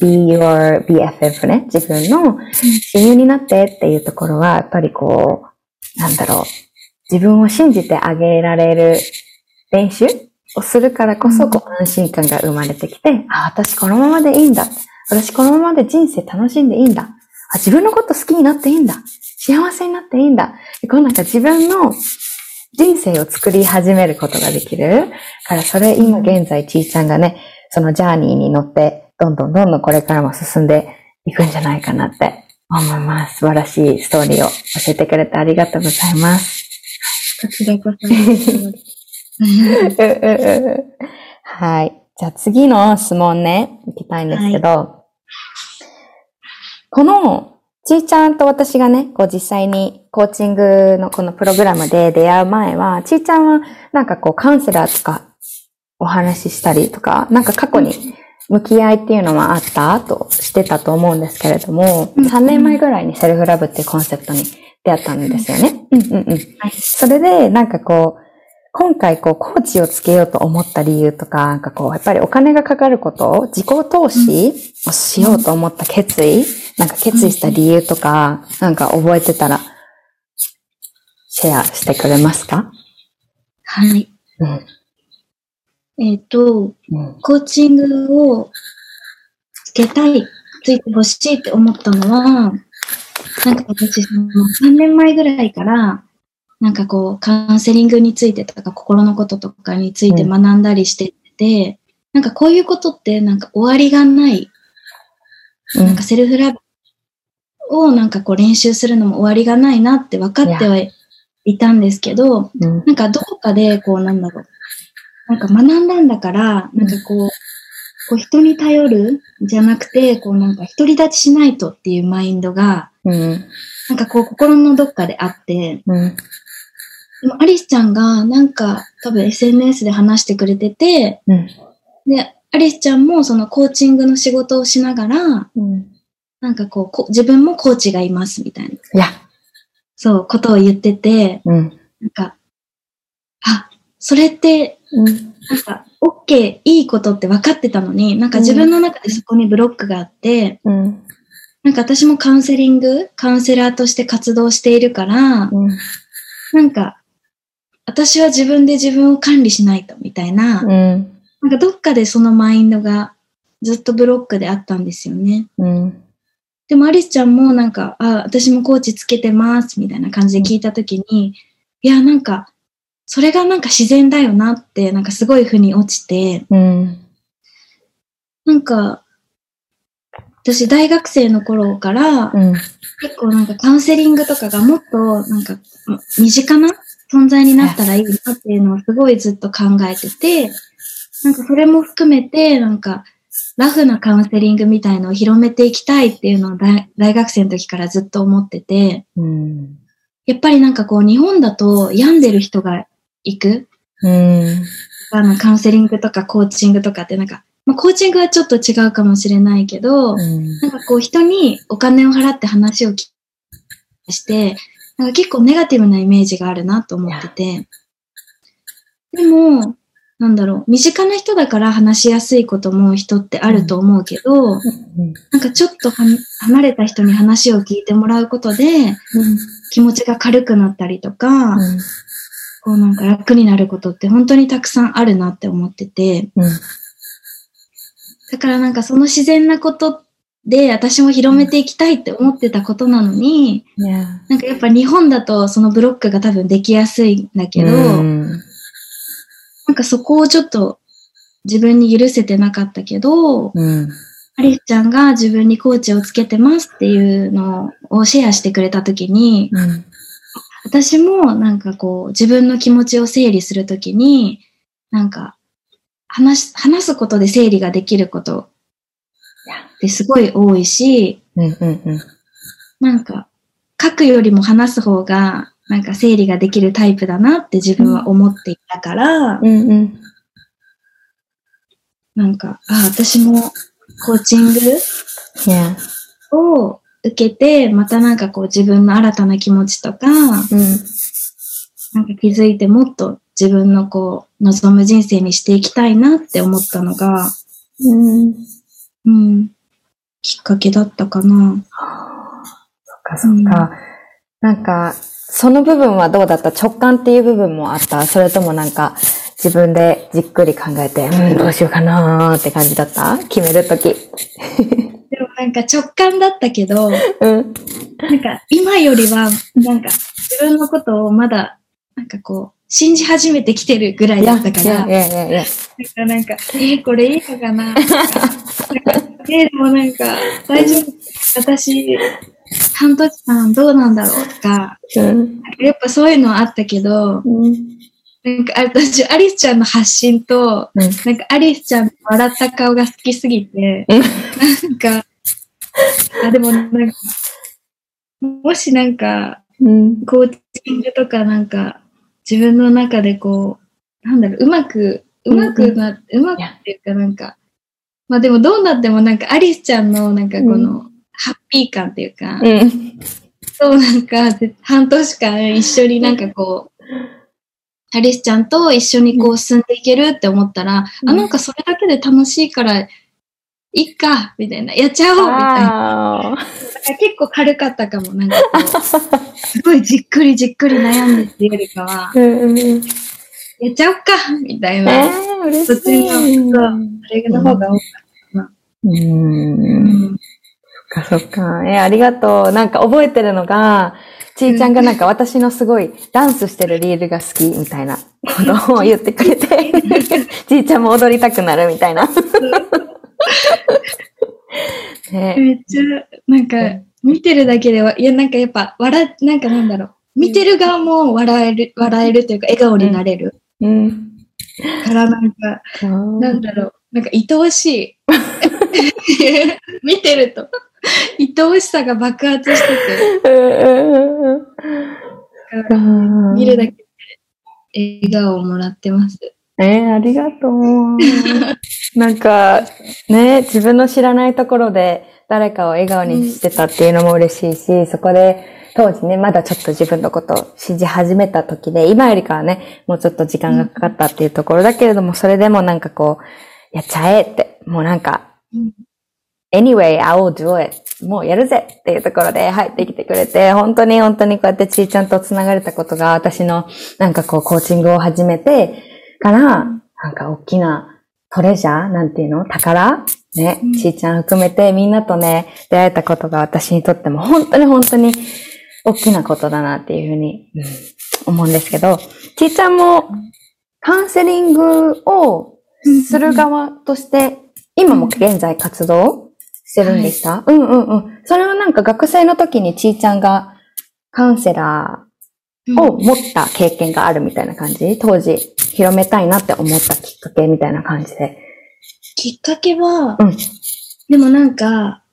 be your BFF ね、自分の親友になってっていうところは、やっぱりこう、なんだろう、自分を信じてあげられる練習をするからこそ、こう、安心感が生まれてきて、あ、私このままでいいんだ。私このままで人生楽しんでいいんだ。あ、自分のこと好きになっていいんだ。幸せになっていいんだ。こうなんか自分の人生を作り始めることができる。から、それ今現在、ちいちゃんがね、そのジャーニーに乗って、どんどんどんどんこれからも進んでいくんじゃないかなって思います。素晴らしいストーリーを教えてくれてありがとうございます。こちらこそ。はい。じゃあ次の質問ね、いきたいんですけど、はい、この、ちーちゃんと私がね、こう実際にコーチングのこのプログラムで出会う前は、ちーちゃんはなんかこうカウンセラーとかお話ししたりとか、なんか過去に向き合いっていうのはあったとしてたと思うんですけれども、3年前ぐらいにセルフラブっていうコンセプトに出会ったんですよね。うん。うん。うん。それで、なんかこう、今回こう、コーチをつけようと思った理由とか、なんかこう、やっぱりお金がかかること自己投資をしようと思った決意、なんか決意した理由とか、なんか覚えてたら、シェアしてくれますか？はい。うん、えっ、ー、と、うん、コーチングをつけたい、ついてほしいって思ったのは、なんか私、その3年前ぐらいから、なんかこう、カウンセリングについてとか、心のこととかについて学んだりしてて、うん、なんかこういうことってなんか終わりがない、うん、なんかセルフラブをなんかこう練習するのも終わりがないなって分かってはいたんですけど、うん、なんかどこかでこうなんだろう、なんか学んだんだから、なんかこう、こう人に頼るじゃなくて、こうなんか独り立ちしないとっていうマインドが、うん、なんかこう心のどっかであって、うん、アリスちゃんがなんか多分 SNS で話してくれてて、うん、で、アリスちゃんもそのコーチングの仕事をしながら、うん、なんかこうこ、自分もコーチがいますみたいな。いや。そう、ことを言ってて、うん、なんか、あ、それって、うん、なんか、OK、いいことって分かってたのに、なんか自分の中でそこにブロックがあって、うん、なんか私もカウンセリング、カウンセラーとして活動しているから、うん、なんか、私は自分で自分を管理しないと、みたいな、うん、なんかどっかでそのマインドがずっとブロックであったんですよね。うん、でもアリスちゃんもなんか、あ、私もコーチつけてます、みたいな感じで聞いたときに、いや、なんか、それがなんか自然だよなって、なんかすごい腑に落ちて、うん、なんか、私大学生の頃から、うん、結構なんかカウンセリングとかがもっとなんか身近な存在になったらいいなっていうのをすごいずっと考えてて、なんかそれも含めて、なんか、ラフなカウンセリングみたいのを広めていきたいっていうのを大大学生の時からずっと思ってて、うん。やっぱりなんかこう日本だと病んでる人が行く、うん。あのカウンセリングとかコーチングとかってなんか、まあ、コーチングはちょっと違うかもしれないけど、うん。なんかこう人にお金を払って話を聞きして、なんか結構ネガティブなイメージがあるなと思ってて。でも、なんだろう、身近な人だから話しやすいことも人ってあると思うけど、なんかちょっとは離れた人に話を聞いてもらうことで気持ちが軽くなったりとか、こうなんか楽になることって本当にたくさんあるなって思ってて、うん。だからなんかその自然なことで私も広めていきたいって思ってたことなのに、いや。なんかやっぱ日本だとそのブロックが多分できやすいんだけど、うん。なんかそこをちょっと自分に許せてなかったけど、うん。アリスちゃんが自分にコーチをつけてますっていうのをシェアしてくれたときに、うん。私もなんかこう自分の気持ちを整理するときに、なんか話す、話すことで整理ができることってすごい多いし、うん。うん。なんか書くよりも話す方がなんか整理ができるタイプだなって自分は思っていたから、うん。うん。なんか、あ、私もコーチング。を受けて、またなんかこう自分の新たな気持ちとか、うん。なんか気づいてもっと自分のこう、望む人生にしていきたいなって思ったのが、うん。うん、きっかけだったかな。そっかそっか。なんか、その部分はどうだった？直感っていう部分もあった？それともなんか、自分でじっくり考えて、うん、どうしようかなーって感じだった？決めるとき。<laughs> でもなんか直感だったけど、うん。なんか今よりは、なんか自分のことをまだ、なんかこう、信じ始めてきてるぐらいだったから、いやいやいやいや。なんかなんか、えーこれいいのかなえーでもなんか、大丈夫？私、半年間どうなんだろうとか、うん。やっぱそういうのはあったけど、うん。なんか私、アリスちゃんの発信と、うん。なんかアリスちゃんの笑った顔が好きすぎて、うんなんか、あ、でもなんか、もしなんか、うん。コーチングとかなんか、自分の中でこう、なんだろう、うまく、うまくな、うまくっていうかなんか、まあでもどうなってもなんかアリスちゃんのなんかこの、ハッピー感っていうか、うん。そうなんか、半年間一緒になんかこう、アリスちゃんと一緒にこう進んでいけるって思ったら、うん。あ、なんかそれだけで楽しいから、いっか、みたいな、やっちゃおう、みたいな。結構軽かったかも、なんか <laughs> すごいじっくりじっくり悩んでっていうよりかは、ーうんうん。やっちゃおっか、みたいえな。ー、嬉しい。そっちのそうそれの方が多かっうた。ん。そっかそっか。え、ありがとう。なんか覚えてるのが、ちーちゃんがなんか私のすごいダンスしてるリールが好きみたいなことを言ってくれて、<laughs> ちーちゃんも踊りたくなるみたいな。<laughs> ね、<laughs> めっちゃ、なんか、見てるだけでは、いや、なんかやっぱ、笑、なんかなんだろう。見てる側も笑える、笑えるというか、笑顔になれる。うん。から、なんか、なんだろう。なんか、愛おしい。<laughs> 見てると、愛おしさが爆発してて、うん。見るだけで笑顔をもらってます。えー、ありがとう。<laughs> なんか、ね、自分の知らないところで誰かを笑顔にしてたっていうのも嬉しいし、そこで当時ね、まだちょっと自分のことを信じ始めた時で、今よりかはね、もうちょっと時間がかかったっていうところだけれども、それでもなんかこう、やっちゃえって、もうなんか、うん anyway, I will do it. もうやるぜっていうところで入ってきてくれて、本当に本当にこうやってちーちゃんと繋がれたことが私のなんかこうコーチングを始めてから、なんか大きなトレジャーなんていうの？宝？ねうん、ちーちゃん含めてみんなとね、出会えたことが私にとっても本当に本当に大きなことだなっていうふうに、うん思うんですけど、ちーちゃんもカウンセリングをする側として、今も現在活動してるんでした、うんうんうん。それはなんか学生の時にちーちゃんがカウンセラを持った経験があるみたいな感じ？当時、広めたいなって思ったきっかけみたいな感じで。きっかけは、うんでもなんか、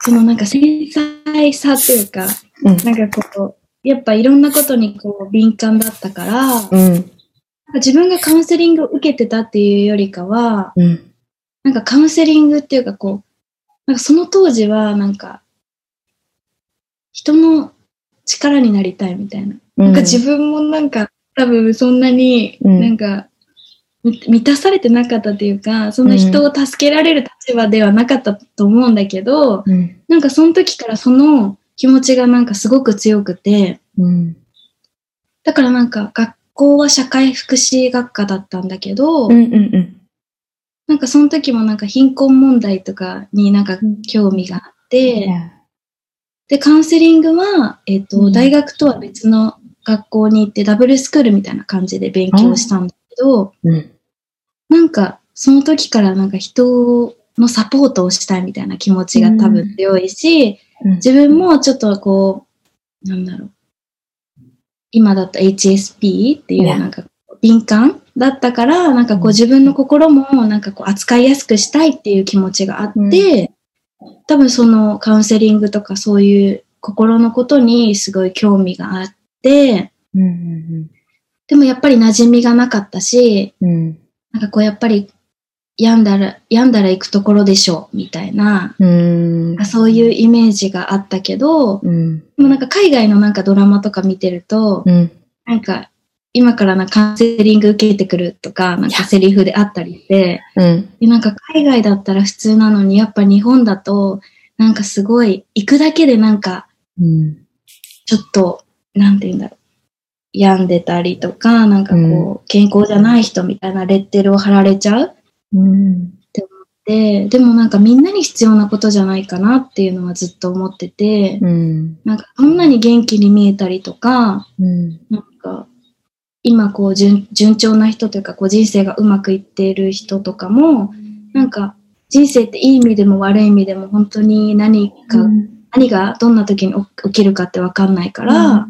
そのなんか繊細さっていうか、うんなんかこう、やっぱいろんなことにこう敏感だったから、うん。自分がカウンセリングを受けてたっていうよりかは、うん。なんかカウンセリングっていうかこう、なんかその当時はなんか、人の力になりたいみたいな。なんか自分もなんか多分そんなにうんなんか、み満たされてなかったっていうか、そんな人を助けられる立場ではなかったと思うんだけど、うん。なんかその時からその気持ちがなんかすごく強くて、うん。だからなんか学校は社会福祉学科だったんだけど、うん。うん。うん。なんかその時もなんか貧困問題とかになんか興味があって、で、カウンセリングは、えっ、と、うん大学とは別の学校に行ってダブルスクールみたいな感じで勉強したんだけど、うん。なんかその時からなんか人のサポートをしたいみたいな気持ちが多分強いし、うん。自分もちょっとこう、なんだろう。今だった HSP っていうねなんか敏感だったから、なんかこううん自分の心もなんかこう扱いやすくしたいっていう気持ちがあって、多分そのカウンセリングとかそういう心のことにすごい興味があって、うん。でもやっぱり馴染みがなかったし、うん。なんかこうやっぱり病んだら、病んだら行くところでしょうみたいな、うん。そういうイメージがあったけど、うん。でもなんか海外のなんかドラマとか見てると、うん。なんか今からなカウンセリング受けてくるとか、なんかセリフであったりして、うん。でなんか海外だったら普通なのに、やっぱ日本だと、なんかすごい、行くだけでなんか、うん。ちょっと、なんて言うんだろう。病んでたりとか、なんかこう、うん健康じゃない人みたいなレッテルを貼られちゃううん。で、でもなんかみんなに必要なことじゃないかなっていうのはずっと思ってて、うん。なんかどんなに元気に見えたりとか、うん。なんか、今こう順順調な人というか、こう人生がうまくいっている人とかも、なんか人生っていい意味でも悪い意味でも本当に何か、何がどんな時に起きるかってわかんないから、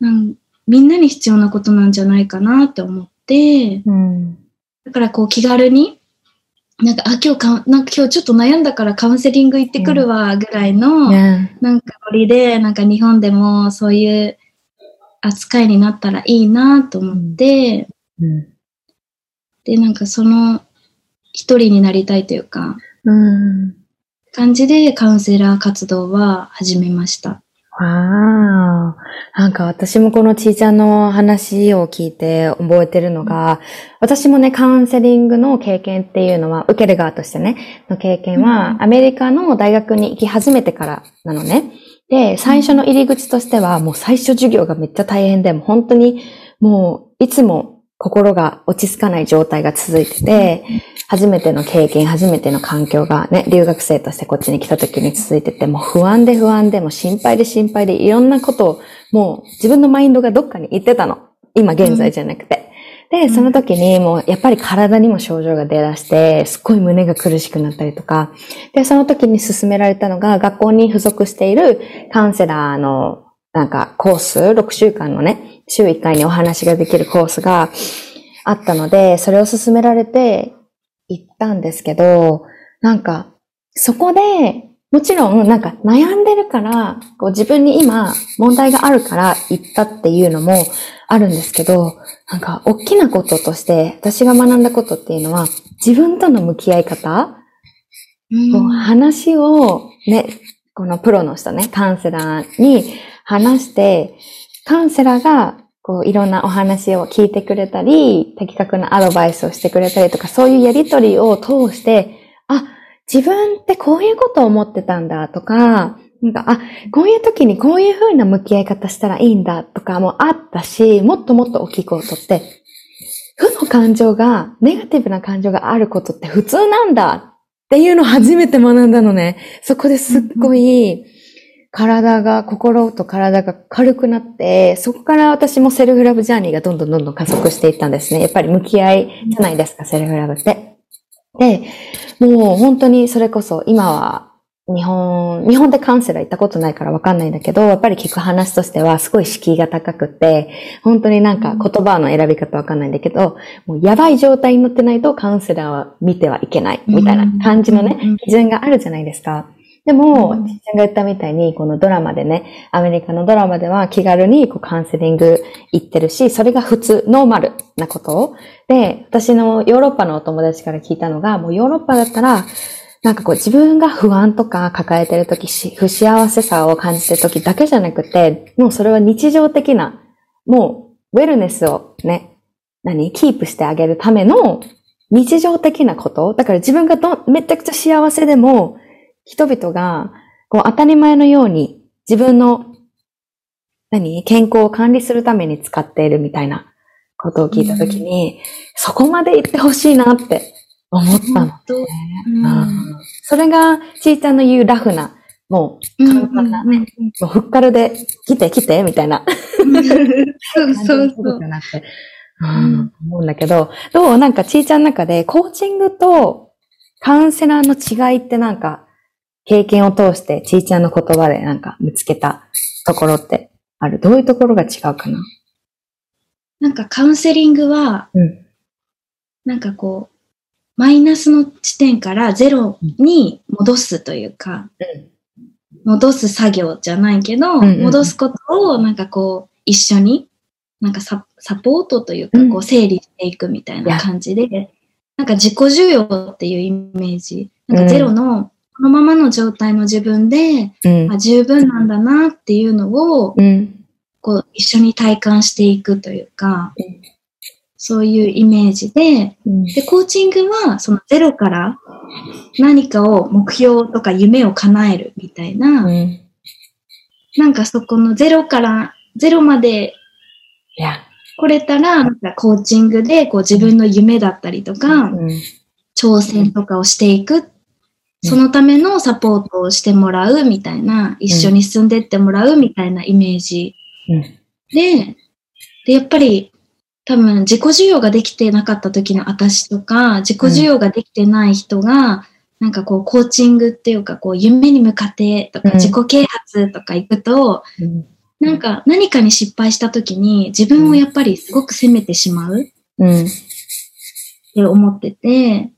なんみんなに必要なことなんじゃないかなって思って、うん。だからこう気軽に、なんか、あ、今日か、なんか今日ちょっと悩んだからカウンセリング行ってくるわ、ぐらいの、ねなんかノリで、なんか日本でもそういう扱いになったらいいなと思って、うん。で、なんかその一人になりたいというか、うん。感じでカウンセラー活動は始めました。ああ。なんか私もこのちーちゃんの話を聞いて覚えてるのが、私もね、カウンセリングの経験っていうのは、受ける側としてね、の経験うんは、アメリカの大学に行き始めてからなのね。で、最初の入り口としては、もう最初授業がめっちゃ大変で、もう本当に、もういつも心が落ち着かない状態が続いてて、初めての経験、初めての環境がね、留学生としてこっちに来た時に続いてて、もう不安で不安で、もう心配で心配で、いろんなことを、もう自分のマインドがどっかに行ってたの。今現在じゃなくて。で、その時にもうやっぱり体にも症状が出だして、すっごい胸が苦しくなったりとか、で、その時に勧められたのが、学校に付属しているカウンセラーのなんかコース、6週間のね、週1回にお話ができるコースがあったので、それを勧められて行ったんですけど、なんか、そこで、もちろん、なんか悩んでるから、こう自分に今問題があるから行ったっていうのもあるんですけど、なんか大きなこととして私が学んだことっていうのは、自分との向き合い方、うんこう話をね、このプロの人ね、カウンセラーに話して、カウンセラーがこういろんなお話を聞いてくれたり、的確なアドバイスをしてくれたりとか、そういうやりとりを通して、自分ってこういうことを思ってたんだとか、なんか、あ、こういう時にこういう風な向き合い方したらいいんだとかもあったし、もっともっと大きいことって、負の感情が、ネガティブな感情があることって普通なんだっていうのを初めて学んだのね。そこですっごい、体が、心と体が軽くなって、そこから私もセルフラブジャーニーがどんどんどんどん加速していったんですね。やっぱり向き合いじゃないですか、セルフラブって。で、もう本当にそれこそ今は日本、日本でカウンセラー行ったことないからわかんないんだけど、やっぱり聞く話としてはすごい敷居が高くて、本当になんか言葉の選び方わかんないんだけど、もうやばい状態になってないとカウンセラーは見てはいけないみたいな感じのね、基準があるじゃないですか。でも、ちっちゃんが言ったみたいに、このドラマでね、アメリカのドラマでは気軽にこうカウンセリング行ってるし、それが普通、ノーマルなことで、私のヨーロッパのお友達から聞いたのが、もうヨーロッパだったら、なんかこう自分が不安とか抱えてるとき、不幸せさを感じてるときだけじゃなくて、もうそれは日常的な、もうウェルネスをね、何？キープしてあげるための日常的なこと。だから自分がどめちゃくちゃ幸せでも、人々がこう当たり前のように自分の何？健康を管理するために使っているみたいなことを聞いたときに、うん、そこまで言ってほしいなって思ったの、ね。うん、それが、ちーちゃんの言うラフな、もう、簡単なね、もうふっかるで、来て来て、みたいな。そうそうそう。うん、思うんだけど、どう？なんかちーちゃんの中で、コーチングとカウンセラーの違いってなんか、経験を通してちーちゃんの言葉でなんか見つけたところってある。どういうところが違うかな？なんかカウンセリングは、うん、なんかこう、マイナスの地点からゼロに戻すというか、戻す作業じゃないけど、戻すことをなんかこう、一緒に、なんかサポートというか、こう整理していくみたいな感じで、なんか自己需要っていうイメージ、なんかゼロの、このままの状態の自分で、あ十分なんだなっていうのを、こう一緒に体感していくというか、そういうイメージで、うん、で、コーチングはそのゼロから何かを目標とか夢を叶えるみたいな、うん、なんかそこのゼロからゼロまで来れたら、なんかコーチングでこう自分の夢だったりとか、うん、挑戦とかをしていく。そのためのサポートをしてもらうみたいな、一緒に住んでってもらうみたいなイメージ。で、で、やっぱり多分自己需要ができてなかった時の私とか、自己需要ができてない人が、なんかこうコーチングっていうかこう夢に向かってとか自己啓発とか行くと、なんか何かに失敗した時に自分をやっぱりすごく責めてしまうって思ってて、だ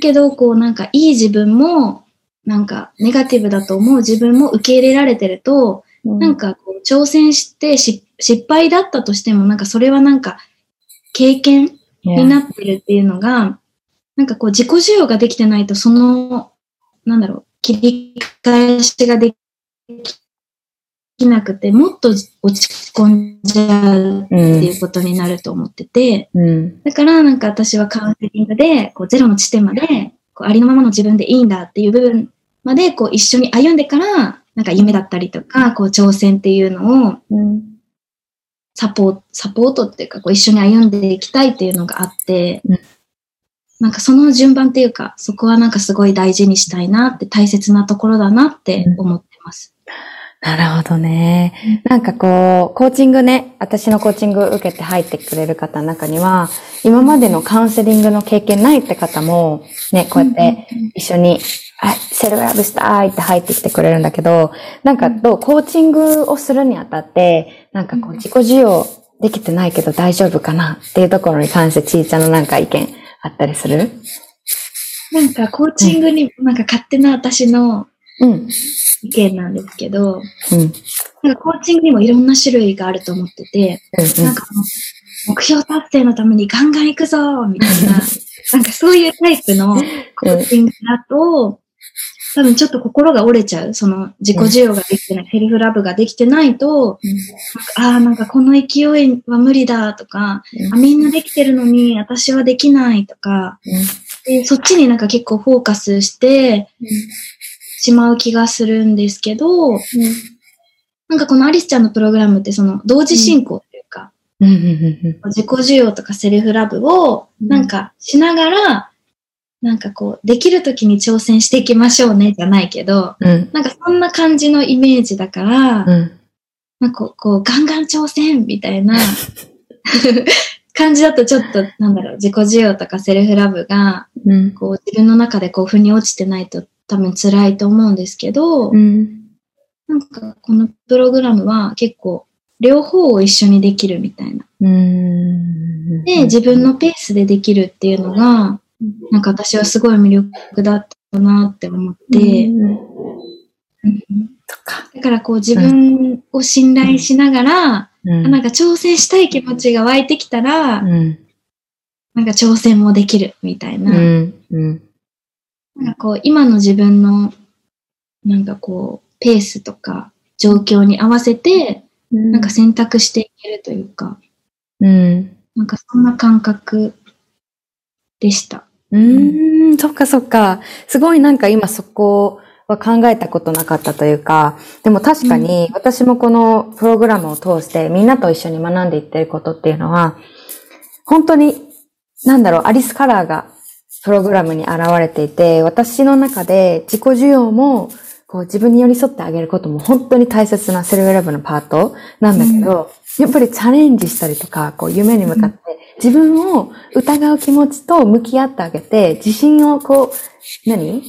けどこうなんかいい自分もなんかネガティブだと思う自分も受け入れられてると、なんかこう挑戦して失敗だったとしてもなんかそれはなんか経験になってるっていうのが、なんかこう自己需要ができてないと、その、なんだろう、切り返しができなくて、もっと落ち込んじゃうっていうことになると思ってて、うん、だからなんか私はカウンセリングで、こうゼロの地点まで、こうありのままの自分でいいんだっていう部分まで、こう一緒に歩んでから、なんか夢だったりとか、こう挑戦っていうのを、うん。サポート、サポートっていうか、こう一緒に歩んでいきたいっていうのがあって、うん、なんかその順番っていうか、そこはなんかすごい大事にしたいなって大切なところだなって思ってます。うん、なるほどね。なんかこう、コーチングね、私のコーチング受けて入ってくれる方の中には、今までのカウンセリングの経験ないって方も、ね、こうやって一緒にはい、セルフラブしたいって入ってきてくれるんだけど、なんかどう、コーチングをするにあたって、なんかこう自己需要できてないけど大丈夫かなっていうところに関してちーちゃんのなんか意見あったりする？なんかコーチングに、なんか勝手な私の意見なん。ですけど、うん、なん。かコーチングにもいろん。な種類があると思ってて、うん。うん、なん。か目標達成のためにガンガン行くぞみたいな、なん。かそういうタイプのコーチングだと、多分ちょっと心が折れちゃう。その自己需要ができてない、うん、セルフラブができてないと、うん、ああ、なん。かこの勢いは無理だとか、うん、あ、みん。なできてるのに私はできないとか、でそっちになん。か結構フォーカスしてしまう気がするんですけど、なんかこのアリスちゃんのプログラムってその同時進行っていうか、自己需要とかセルフラブをなんかしながら、なんかこう、できる時に挑戦していきましょうね、じゃないけど、うん、なんかそんな感じのイメージだから、うん、なんかこう、ガンガン挑戦みたいな感じだとちょっと、なんだろう、自己需要とかセルフラブが、うん、こう、自分の中でこう、腑に落ちてないと、多分辛いと思うんですけど、うん。なんかこのプログラムは結構両方を一緒にできるみたいな。うん。で、自分のペースでできるっていうのが、なんか私はすごい魅力だったなって思って。だからこう自分を信頼しながら、うんなんか挑戦したい気持ちが湧いてきたら、うん。なんか挑戦もできるみたいな。なんかこう今の自分のなんかこうペースとか状況に合わせてなんか選択していけるというか、うん。なんかそんな感覚でした。うーん、そっかそっか。すごいなんか今そこは考えたことなかったというか、でも確かに私もこのプログラムを通してみんなと一緒に学んでいってることっていうのは、本当に、なんだろう、アリスカラーがプログラムに現れていて、私の中で自己需要も、こう自分に寄り添ってあげることも本当に大切なセルフラブのパートなんだけど、やっぱりチャレンジしたりとか、こう夢に向かって自分を疑う気持ちと向き合ってあげて、自信をこう、何？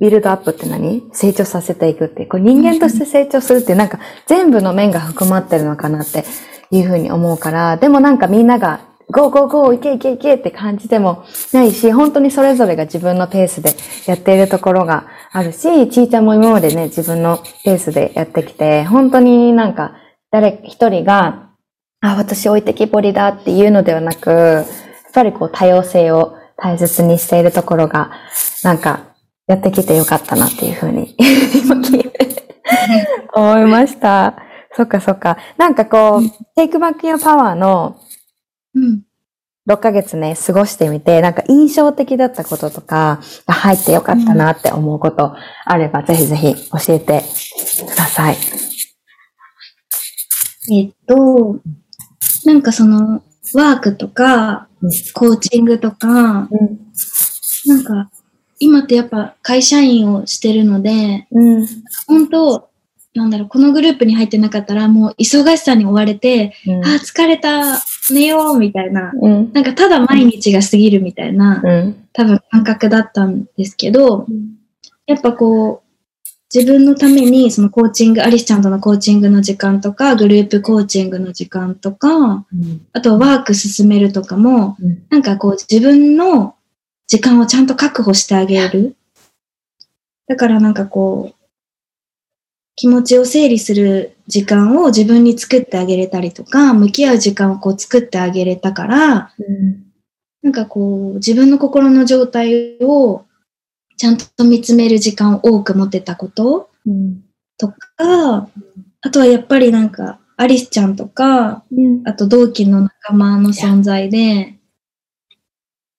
ビルドアップって何？成長させていくってこう人間として成長するってなんか全部の面が含まってるのかなっていうふうに思うから、でもなんかみんなが、ゴーゴーゴーいけいけいけって感じでもないし、本当にそれぞれが自分のペースでやっているところがあるし、ちーちゃんも今までね、自分のペースでやってきて、本当になんか誰一人が、あ、私置いてきぼりだっていうのではなく、やっぱりこう多様性を大切にしているところが、なんかやってきてよかったなっていうふうに今聞いて思いました。そっかそっか。なんかこう、Take Back Your Power のうん。6ヶ月ね、過ごしてみて、なんか印象的だったこととか、が入ってよかったなって思うことあれば、ぜひぜひ教えてください。えっと、なんかそのワークとかうんコーチングとか、なんか今ってやっぱ会社員をしてるので、うん。本当なんだろう、このグループに入ってなかったらもう忙しさに追われて、うん。あー、疲れた、寝ようみたいな、うん。なんかただ毎日が過ぎるみたいな、うん。多分感覚だったんですけど、やっぱこう、自分のためにそのコーチング、アリスちゃんとのコーチングの時間とか、グループコーチングの時間とか、うん。あとワーク進めるとかも、うんなんかこう自分の時間をちゃんと確保してあげる。だからなんかこう、気持ちを整理する時間を自分に作ってあげれたりとか、向き合う時間をこう作ってあげれたから、なんかこう、自分の心の状態をちゃんと見つめる時間を多く持てたことうん。とか、あとはやっぱりなんか、アリスちゃんとか、あと同期の仲間の存在で、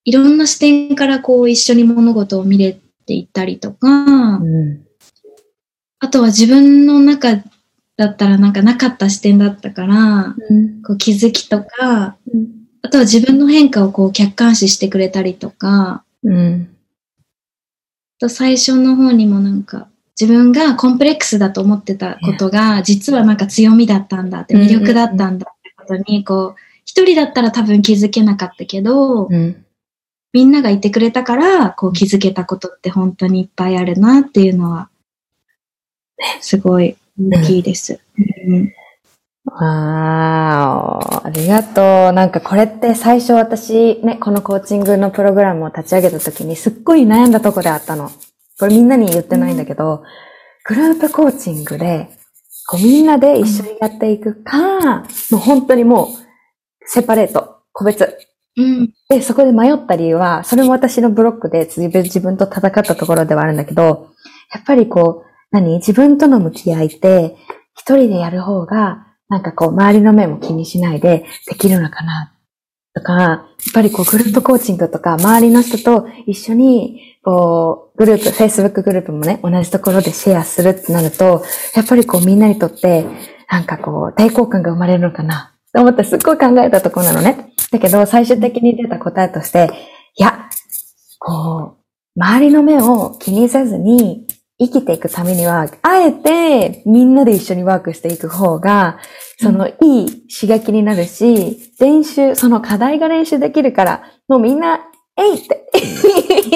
いろんな視点からこう一緒に物事を見れていったりとか、うん。あとは自分の中だったらなんかなかった視点だったから、うん。こう気づきとか、あとは自分の変化をこう客観視してくれたりとか、うん。と最初の方にもなんか自分がコンプレックスだと思ってたことが実はなんか強みだったんだってうん魅力だったんだってことにこう一人だったら多分気づけなかったけど、うん。みんながいてくれたからこう気づけたことって本当にいっぱいあるなっていうのは <laughs> すごい大きいです。うんわーお、ありがとう。なんかこれって最初私ね、このコーチングのプログラムを立ち上げた時にすっごい悩んだとこであったの。これみんなに言ってないんだけど、グループコーチングで、こうみんなで一緒にやっていくか、もう本当にもう、セパレート、個別。うんで、そこで迷った理由は、それも私のブロックで自分と戦ったところではあるんだけど、やっぱりこう、何？自分との向き合いって、一人でやる方が、なんかこう、周りの目も気にしないでできるのかな、とか、やっぱりこう、グループコーチングとか、周りの人と一緒に、こう、グループ、Facebook グループもね、同じところでシェアするってなると、やっぱりこう、みんなにとって、なんかこう、抵抗感が生まれるのかな、と思ってすっごい考えたところなのね。だけど、最終的に出た答えとして、いや、こう、周りの目を気にせずに生きていくためには、あえてみんなで一緒にワークしていく方が、そのいい刺激になるし、練習、その課題が練習できるから、もうみんな、えいって、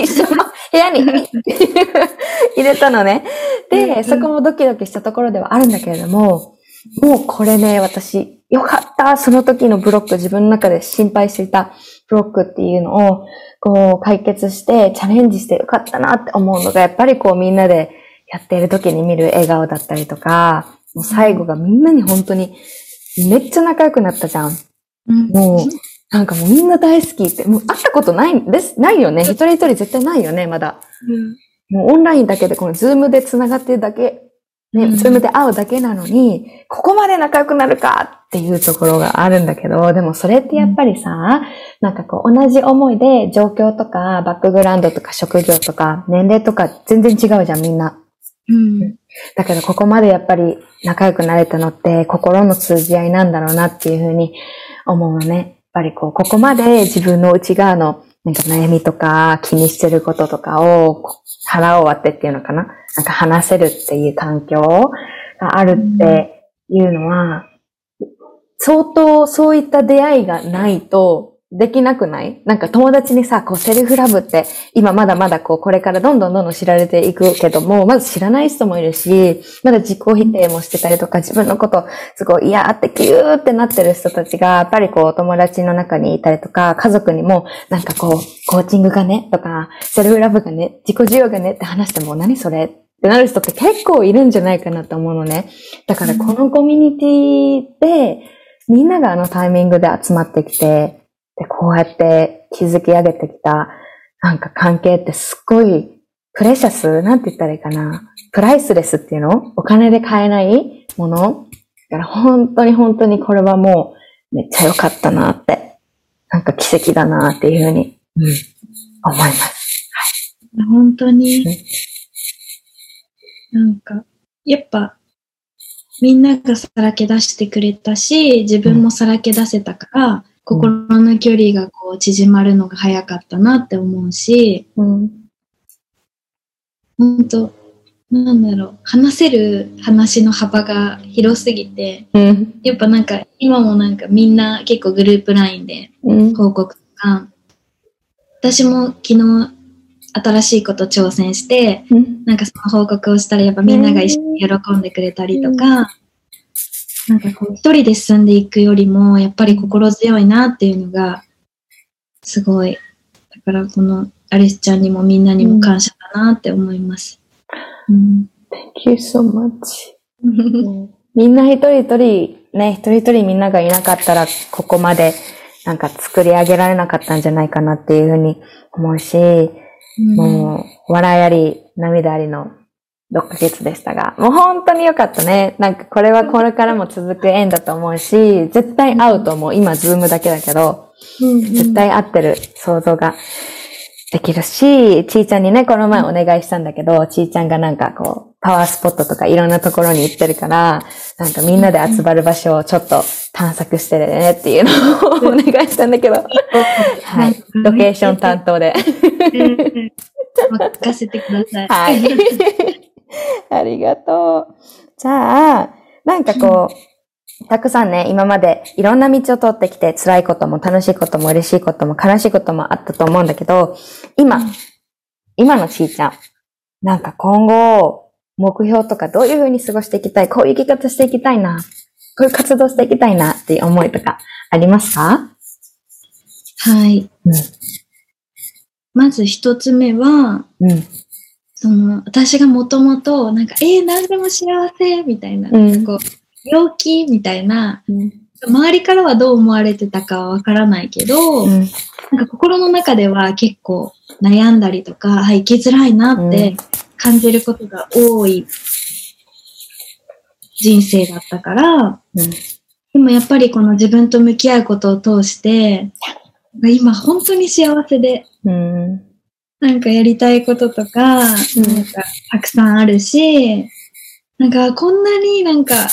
一緒の、部屋に入れたのね。で、そこもドキドキしたところではあるんだけれども、もうこれね、私、よかった。その時のブロック、自分の中で心配していたブロックっていうのを、こう、解決して、チャレンジしてよかったなって思うのが、やっぱりこう、みんなでやっている時に見る笑顔だったりとか、もう最後がみんなに本当に、めっちゃ仲良くなったじゃん。もう、なんかもうみんな大好きって、もう会ったことないです、ないよね。一人一人絶対ないよね、まだ。うん、もうオンラインだけで、この Zoomで繋がってるだけ、ね、 Zoomで会うだけなのに、ここまで仲良くなるかっていうところがあるんだけど、でもそれってやっぱりさ、なんかこう同じ思いで状況とかバックグラウンドとか職業とか年齢とか全然違うじゃん、みんな。うん。だけどここまでやっぱり仲良くなれたのって心の通じ合いなんだろうなっていうふうに思うのね。やっぱりこう、ここまで自分の内側のなんか悩みとか気にしてることとかを腹を割ってっていうのかななんか話せるっていう環境があるっていうのは、相当そういった出会いがないと、できなくない？なんか友達にさ、こうセルフラブって今まだまだこうこれからどんどんどんどん知られていくけども、まず知らない人もいるし、まだ自己否定もしてたりとか自分のことすごい嫌ってキューってなってる人たちが、やっぱりこう友達の中にいたりとか、家族にもなんかこうコーチングがねとか、セルフラブがね、自己需要がねって話しても何それってなる人って結構いるんじゃないかなと思うのね。だからこのコミュニティで、みんながあのタイミングで集まってきて、で、こうやって築き上げてきた、なんか関係ってすっごいプレシャスなんて言ったらいいかな。プライスレスっていうのお金で買えないものだから本当に本当にこれはもうめっちゃ良かったなって。なんか奇跡だなっていうふうに、うん、思います。はい。本当に、なんか、やっぱ、みんながさらけ出してくれたし、自分もさらけ出せたから、心の距離がこう縮まるのが早かったなって思うし、うん、本当なんだろう、話せる話の幅が広すぎて、うん、やっぱなんか今もなんかみんな結構グループ LINE で報告とか、うん、私も昨日新しいこと挑戦して、うん、なんかその報告をしたらやっぱみんなが一緒に喜んでくれたりとか、なんかこう一人で進んでいくよりも、やっぱり心強いなっていうのが、すごい。だからこのアリスちゃんにもみんなにも感謝だなって思います。うん、Thank you so much. <laughs> みんな一人一人、ね、一人一人みんながいなかったら、ここまでなんか作り上げられなかったんじゃないかなっていうふうに思うし、うん、もう、笑いあり、涙ありの6ヶ月でしたが、もう本当に良かったね。なんかこれはこれからも続く縁だと思うし、絶対会うと思う。今、ズームだけだけど、絶対会ってる想像ができるし、ちーちゃんにね、この前お願いしたんだけど、ちーちゃんがなんかこう、パワースポットとかいろんなところに行ってるから、なんかみんなで集まる場所をちょっと探索してるねっていうのをお願いしたんだけど、はい。ロケーション担当で。任せてください。はい。ありがとう。じゃあ、なん。かこう、たくさん。ね、今までいろん。な道を通ってきて、辛いことも楽しいことも嬉しいことも悲しいこともあったと思うん。だけど、今、今のちーちゃん、なん。か今後、目標とかどういうふうに過ごしていきたい、こういう生き方していきたいな、こういう活動していきたいなっていう思いとかありますか？はい。うん、まず一つ目は、うん、その、私がもともと、なんか、えー、何でも幸せみたいな、なんかこう、病気みたいな、うん、周りからはどう思われてたかはわからないけど、うん、なんか心の中では結構悩んだりとか、生きづらいなって感じることが多い人生だったから、うん、でもやっぱりこの自分と向き合うことを通して、今本当に幸せで、うん。なんかやりたいこととか、なんかたくさんあるし、なんかこんなになんか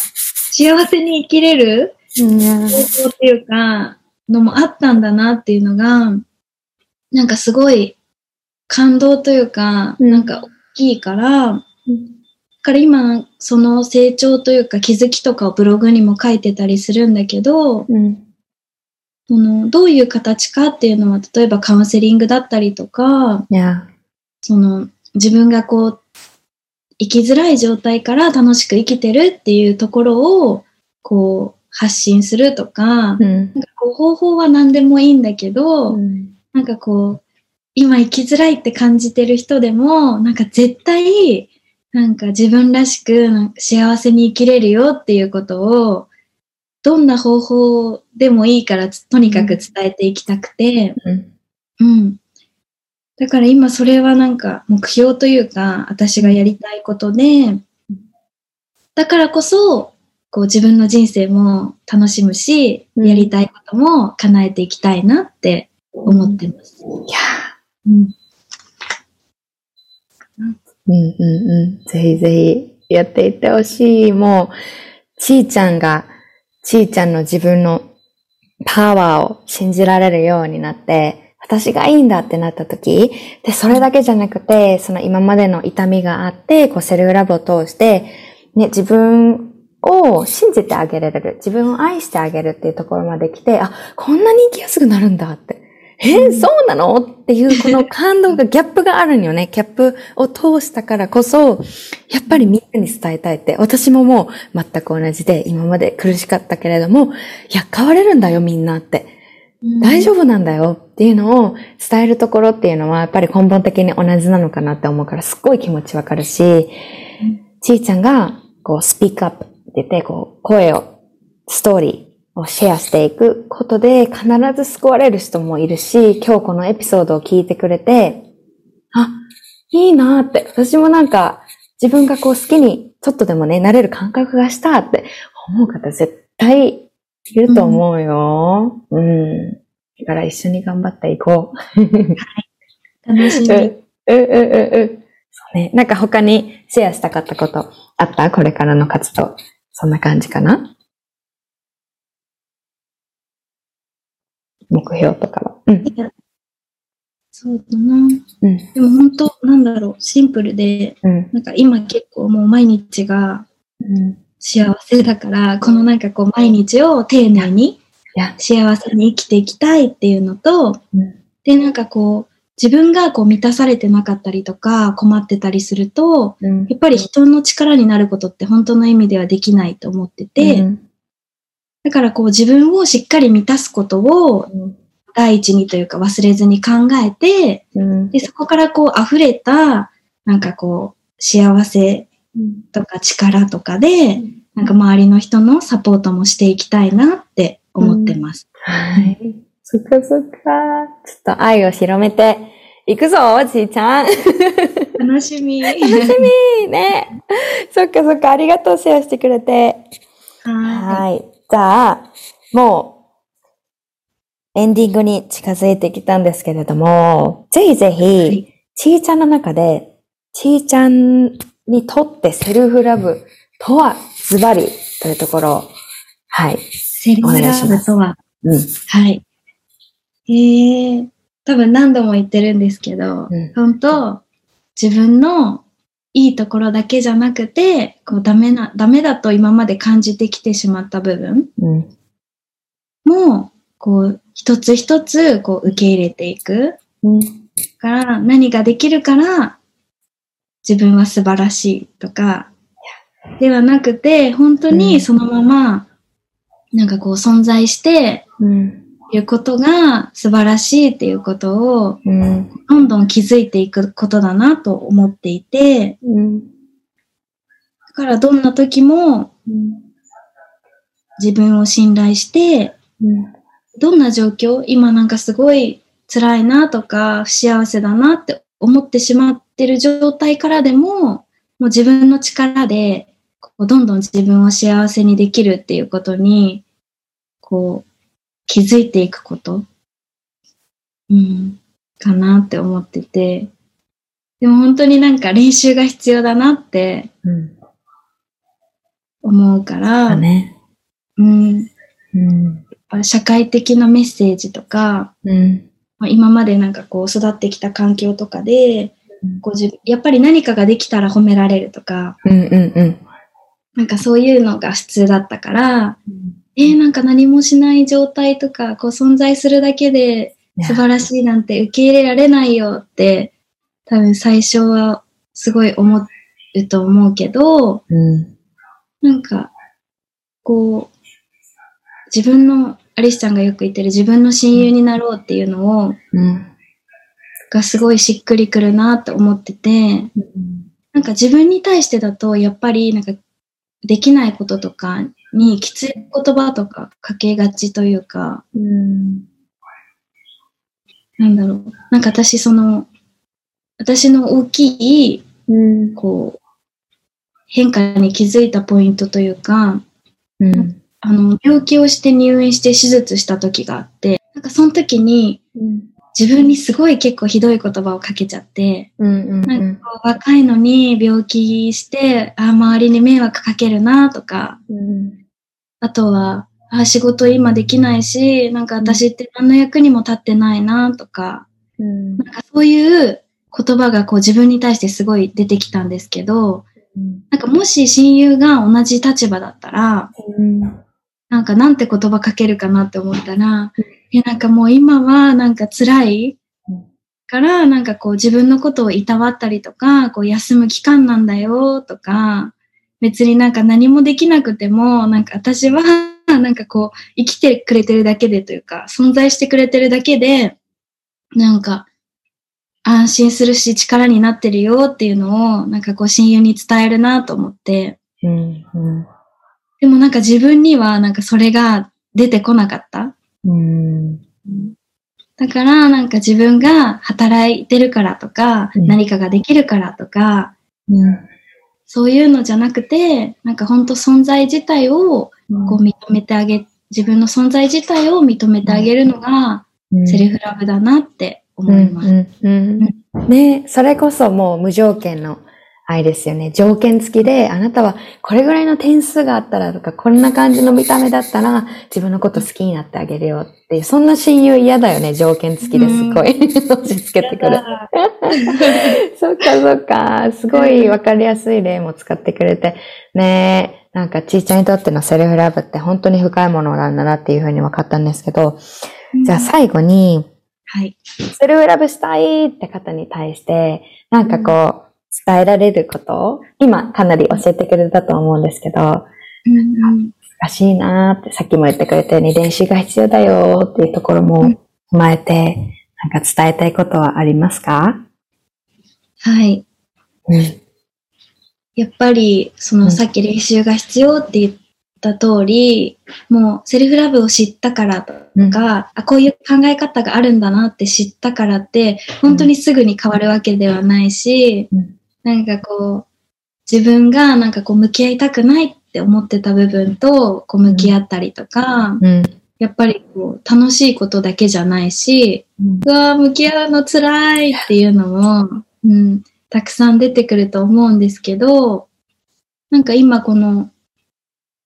幸せに生きれる方法っていうか、のもあったんだなっていうのが、なんかすごい感動というか、なんか大きいから、だから今、その成長というか気づきとかをブログにも書いてたりするんだけど、うん、そのどういう形かっていうのは、例えばカウンセリングだったりとか.その自分がこう、生きづらい状態から楽しく生きてるっていうところを、こう、発信するとか、うん。なんかこう方法は何でもいいんだけど、うん。なんかこう、今生きづらいって感じてる人でも、なんか絶対、なんか自分らしく幸せに生きれるよっていうことを、どんな方法でもいいからつとにかく伝えていきたくて、うん。うん。だから今それはなんか目標というか、私がやりたいことで、だからこそ、こう自分の人生も楽しむし、うんやりたいことも叶えていきたいなって思ってます。いやうん。うんうん。ぜひぜひやっていってほしい。もう、ちーちゃんが、ちーちゃんの自分のパワーを信じられるようになって、私がいいんだってなった時、で、それだけじゃなくて、その今までの痛みがあって、こうセルフラブを通して、ね、自分を信じてあげられる、自分を愛してあげるっていうところまで来て、あ、こんなに生きやすくなるんだって。えーそうなの？っていうこの感動が、ギャップがあるんよね。ギャップを通したからこそ、やっぱりみんなに伝えたいって。私ももう全く同じで、今まで苦しかったけれども、いや、変われるんだよみんなって。大丈夫なんだよっていうのを伝えるところっていうのは、やっぱり根本的に同じなのかなって思うから、すっごい気持ちわかるし、ちーちゃんが、こう、スピークアップって言って、こう、声を、ストーリーをシェアしていくことで、必ず救われる人もいるし、今日このエピソードを聞いてくれて、あ、いいなーって、私もなんか、自分がこう好きに、ちょっとでもね、なれる感覚がしたって思う方絶対いると思うよ。うん。だから一緒に頑張っていこう。楽しみ。<laughs> うん、うん、うん、うん。そうね。なんか他にシェアしたかったことあった？これからの活動。そんな感じかな？目標とかは。うん。そうだな。うん。でも本当、なんだろう、シンプルで、うん。なんか今結構もう毎日がうん。幸せだから、このなんかこう毎日を丁寧にいや。幸せに生きていきたいっていうのと、うん。で、なんかこう、自分がこう満たされてなかったりとか困ってたりすると、うん。やっぱり人の力になることって本当の意味ではできないと思ってて、うんだからこう自分をしっかり満たすことを第一にというか忘れずに考えて、うん。で、そこからこう溢れた、なんかこう、幸せとか力とかで、なんか周りの人のサポートもしていきたいなって思ってます。はい。そっかそっか。ちょっと愛を広めていくぞ、ちーちゃん。楽しみ。楽しみね。そっかそっか、ありがとう、シェアしてくれて。ははい。じゃあ、もう、エンディングに近づいてきたんですけれども、ぜひぜはひい、ちーちゃんの中で、ちーちゃんにとってセルフラブとはズバリというところを、はい。い。セルフラブとは、うん。はい。えー、多分何度も言ってるんですけど、うん本当自分のいいところだけじゃなくて、こうダメな、ダメだと今まで感じてきてしまった部分うん。も、こう、一つ一つ、こう、受け入れていく。うん。から、何ができるから、自分は素晴らしいとか、ではなくて、本当にそのまま、なんかこう存在して、うん。いうことが素晴らしいっていうことを、どんどん気づいていくことだなと思っていて、だからどんな時も自分を信頼して、どんな状況、今なんかすごい辛いなとか、不幸せだなって思ってしまってる状態からでも、もう自分の力で、こうどんどん自分を幸せにできるっていうことに、こう、気づいていくこと、うん、かなって思ってて、でも本当になんか練習が必要だなってうん。思うから。うん、うん。社会的なメッセージとか、うん。まあ、今までなんかこう育ってきた環境とかで、やっぱり何かができたら褒められるとか、うん。うん。うん。なんかそういうのが普通だったから、えー、なんか何もしない状態とか、こう存在するだけで素晴らしいなんて受け入れられないよって、多分最初はすごい思うと思うけど、うん。なんか、こう、自分の、アリスちゃんがよく言ってる自分の親友になろうっていうのを、うん。がすごいしっくりくるなって思ってて、なんか自分に対してだと、やっぱりなんか、できないこととかにきつい言葉とかかけがちというか、うん。なんだろう。なんか私その、私の大きい、うん。こう、変化に気づいたポイントというか、うん。あの、病気をして入院して手術した時があって、なんかその時に自分にすごい結構ひどい言葉をかけちゃって、うん。うん。なんか若いのに病気して、あ周りに迷惑かけるなとか、うん。あとは、あ仕事今できないし、なんか私って何の役にも立ってないなとか、うん。なんかそういう言葉がこう自分に対してすごい出てきたんですけど、なんかもし親友が同じ立場だったら、なんかなんて言葉かけるかなって思ったら、いやなんかもう今はなんか辛いうん。から、なんかこう自分のことをいたわったりとか、こう休む期間なんだよとか、別になんか何もできなくても、なんか私は <laughs> なんかこう生きてくれてるだけでというか、存在してくれてるだけで、なんか安心するし力になってるよっていうのを、なんかこう親友に伝えるなと思って、うん。でもなんか自分にはなんかそれが出てこなかった。うん。だからなんか自分が働いてるからとか、うん何かができるからとか、うん。そういうのじゃなくて、なんか本当存在自体をこう認めてあげ、自分の存在自体を認めてあげるのがセルフラブだなって思います。ねそれこそもう無条件の愛ですよね。条件付きで、あなたはこれぐらいの点数があったらとか、こんな感じの見た目だったら、自分のこと好きになってあげるよっていう、そんな親友嫌だよね、条件付きですごい。押し付けてくる。<laughs> そっかそっか。すごいわかりやすい例も使ってくれて。ねなんかちーちゃんにとってのセルフラブって本当に深いものなんだなっていうふうに分かったんですけど、じゃあ最後に、はい。セルフラブしたいって方に対して、なんかこう、伝えられること？を、今かなり教えてくれたと思うんですけど、うんうん。難しいなーって。さっきも言ってくれたように練習が必要だよーっていうところも踏まえて、なんか伝えたいことはありますか？はい。うん。やっぱり、そうん。のさっき練習が必要って言った通り、もうセルフラブを知ったからとか、あ、こういう考え方があるんだなって知ったからって、本当にすぐに変わるわけではないし、うんなんかこう、自分がなんかこう向き合いたくないって思ってた部分とこう向き合ったりとか、うん。やっぱりこう楽しいことだけじゃないし、うわー向き合うの辛いっていうのも、うん、たくさん出てくると思うんですけど、なんか今この、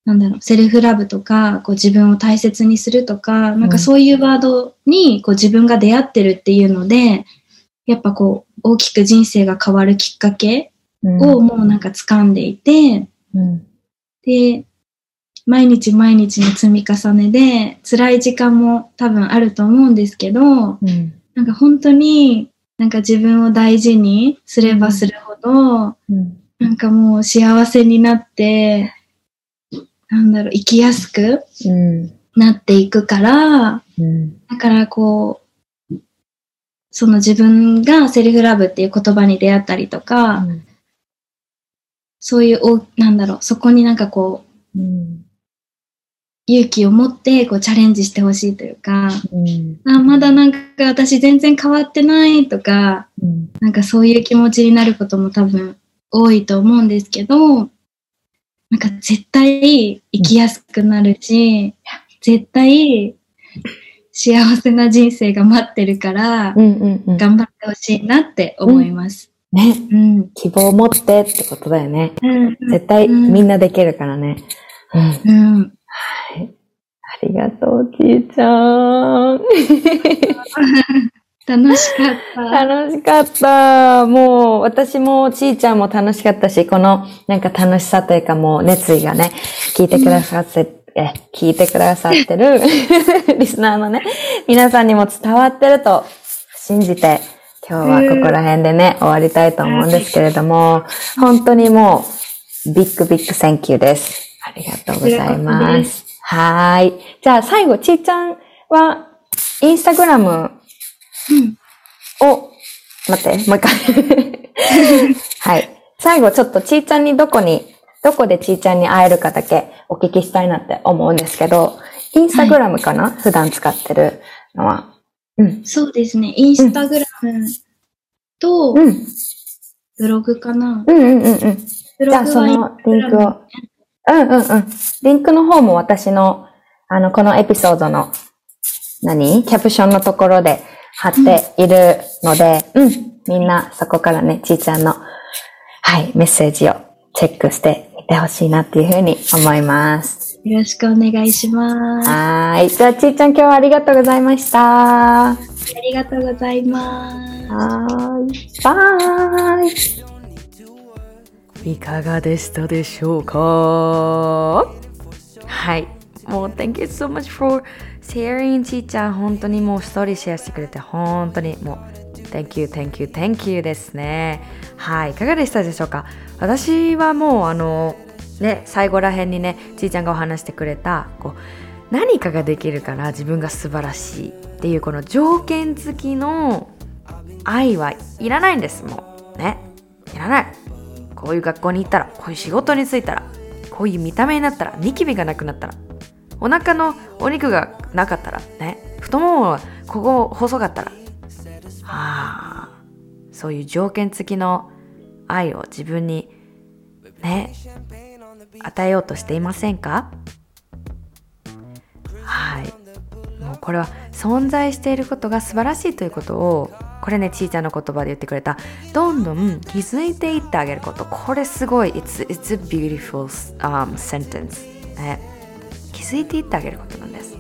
なんだろう、セルフラブとか、こう自分を大切にするとか、なんかそういうワードにこう自分が出会ってるっていうので、やっぱこう大きく人生が変わるきっかけうんをもうなんか掴んでいて、うん。で、毎日毎日の積み重ねで辛い時間も多分あると思うんですけど、うん。なんか本当になんか自分を大事にすればするほど、うん。なんかもう幸せになって、なんだろう、生きやすくうん。なっていくから、うん。だからこう、その自分がセルフラブっていう言葉に出会ったりとか、そういうお、なんだろう、そこになんかこう、うん。勇気を持ってこうチャレンジしてほしいというか、うん。あ、まだなんか私全然変わってないとか、うん。なんかそういう気持ちになることも多分多いと思うんですけど、なんか絶対生きやすくなるし、絶対幸せな人生が待ってるから、うん。うん。うん。頑張ってほしいなって思います。ね。うん。希望を持ってってことだよね。うん。絶対うんみんなできるからね。うん。うん。ありがとう、ちーちゃん。<laughs> 楽しかった。楽しかった。もう、私もちーちゃんも楽しかったし、このなんか楽しさというかもう熱意がね、聞いてくださって、え聞いてくださってる <laughs> リスナーのね、皆さんにも伝わってると信じて今日はここら辺でね、終わりたいと思うんですけれども、本当にもう、 big big thank you です。ありがとうございます。はい。じゃあ最後、ちーちゃんは、インスタグラムを、待って、もう一回 <laughs> はい。最後ちょっとちーちゃんにどこに、どこでちーちゃんに会えるかだけお聞きしたいなって思うんですけど、インスタグラムかな、はい、普段使ってるのは。うん。そうですね。インスタグラムと、うん、ブログかな。うんうんうんうん。じゃあそのリンクを。うんうんうん。リンクの方も私の、あの、このエピソードの、何？キャプションのところで貼っているので、うん、うん、みんなそこからね、ちーちゃんの、はい、メッセージをチェックしてみてほしいなっていうふうに思います。よろしくお願いします。はい。じゃあ、ちーちゃん今日はありがとうございました。ありがとうございます。はい。バイ。いかがでしたでしょうか？はい。もう、Thank you so much for sharing ちーちゃん。本当にもうストーリーシェアしてくれて、本当にもう、Thank you, thank you, thank you ですね。はい。いかがでしたでしょうか？私はもう、あの、ね、最後らへんにね、ちーちゃんがお話してくれた、こう、何かができるから自分が素晴らしいっていうこの条件付きの愛はいらないんですもうねいらないこういう学校に行ったらこういう仕事に就いたらこういう見た目になったらニキビがなくなったらお腹のお肉がなかったらね太ももはここ細かったらあそういう条件付きの愛を自分にね与えようとしていませんか？はい。もうこれは存在していることが素晴らしいということをこれねちーちゃんの言葉で言ってくれた。どんどん気づいていってあげること。これすごい。It's, it's a beautiful、um, sentence、ね、気づいていってあげることなんです。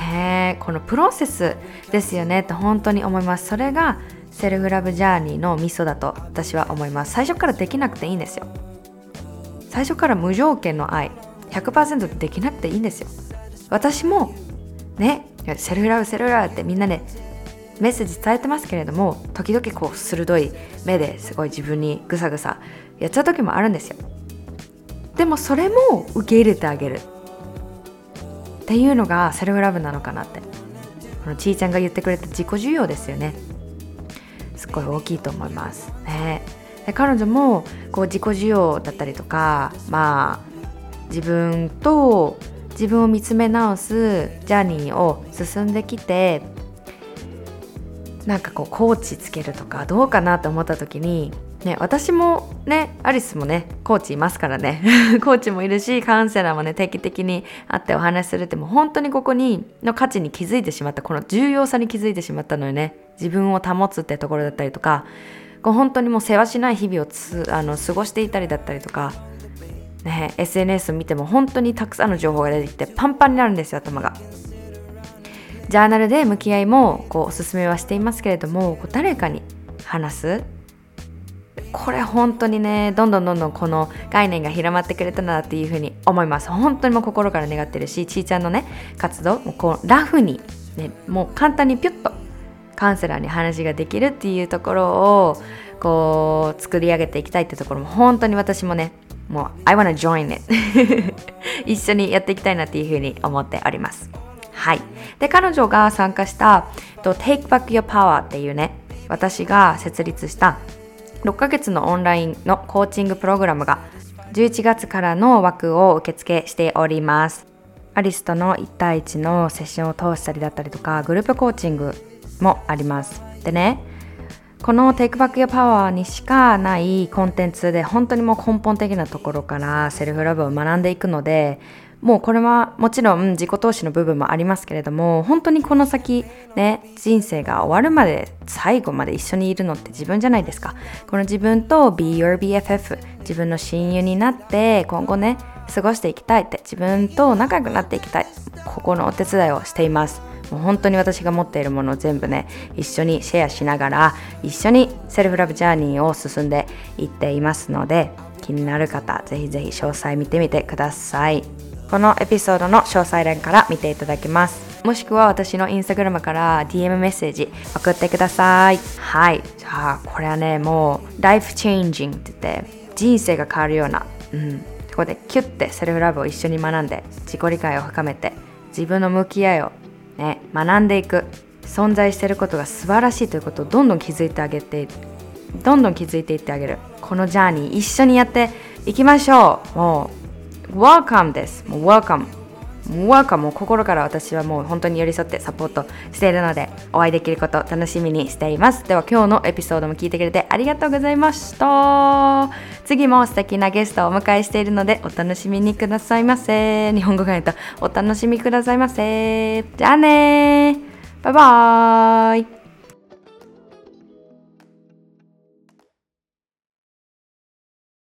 ねこのプロセスですよねって本当に思います。それがセルフラブジャーニーのミソだと私は思います。最初からできなくていいんですよ。最初から無条件の愛。100%できなくていいんですよ。私もねセルフラブセルフラブってみんなでメッセージ伝えてますけれども時々こう鋭い目ですごい自分にぐさぐさやっちゃう時もあるんですよ。でもそれも受け入れてあげる。っていうのがセルフラブなのかなって。このちーちゃんが言ってくれた自己需要ですよね。すっごい大きいと思います。ね。で彼女もこう自己需要だったりとかまあ自分と自分を見つめ直すジャーニーを進んできてなんかこうコーチつけるとかどうかなって思った時にね、私もね、アリスもね、コーチいますからね。<laughs> コーチもいるし、カウンセラーもね、定期的に会ってお話しするってもう本当にここに、の価値に気づいてしまった、この重要さに気づいてしまったのよね。自分を保つってところだったりとか、こう本当にもう世話しない日々をつあの過ごしていたりだったりとか、ね、SNS 見ても本当にたくさんの情報が出てきてパンパンになるんですよ、頭が。ジャーナルで向き合いもこうおすすめはしていますけれどもこう誰かに話すこれ本当にねどんどんどんどんこの概念が広まってくれたなっていうふうに思います。本当にもう心から願ってるしちーちゃんのね活動もこうラフに、ね、もう簡単にピュッとカウンセラーに話ができるっていうところをこう作り上げていきたいってところも本当に私もねもう I wanna join it <laughs> 一緒にやっていきたいなっていうふうに思っております。はい。で、彼女が参加した、Take Back Your Power っていうね、私が設立した6ヶ月のオンラインのコーチングプログラムが11月からの枠を受付しております。アリスとの1対1のセッションを通したりだったりとか、グループコーチングもあります。でね、この Take Back Your Power にしかないコンテンツで本当にもう根本的なところからセルフラブを学んでいくのでもうこれはもちろん自己投資の部分もありますけれども本当にこの先ね人生が終わるまで最後まで一緒にいるのって自分じゃないですか。この自分と Be Your BFF 自分の親友になって今後ね過ごしていきたいって自分と仲良くなっていきたいここのお手伝いをしています。もう本当に私が持っているものを全部ね一緒にシェアしながら一緒にセルフラブジャーニーを進んでいっていますので気になる方ぜひぜひ詳細見てみてください。このエピソードの詳細欄から見ていただけます。もしくは私のインスタグラムから DM メッセージ送ってください。はい。じゃあこれはねもう life changing って言って人生が変わるようなうん。そこでキュッてセルフラブを一緒に学んで自己理解を深めて自分の向き合いをね学んでいく存在していることが素晴らしいということをどんどん気づいてあげてどんどん気づいていってあげる。このジャーニー一緒にやっていきましょう。もう Welcome です。もう Welcome Welcome も心から私はもう本当に寄り添ってサポートしているのでお会いできること楽しみにしています。では今日のエピソードも聞いてくれてありがとうございました。次も素敵なゲストをお迎えしているのでお楽しみにくださいませ。日本語が言うとお楽しみくださいませ。じゃあね。バイバーイ。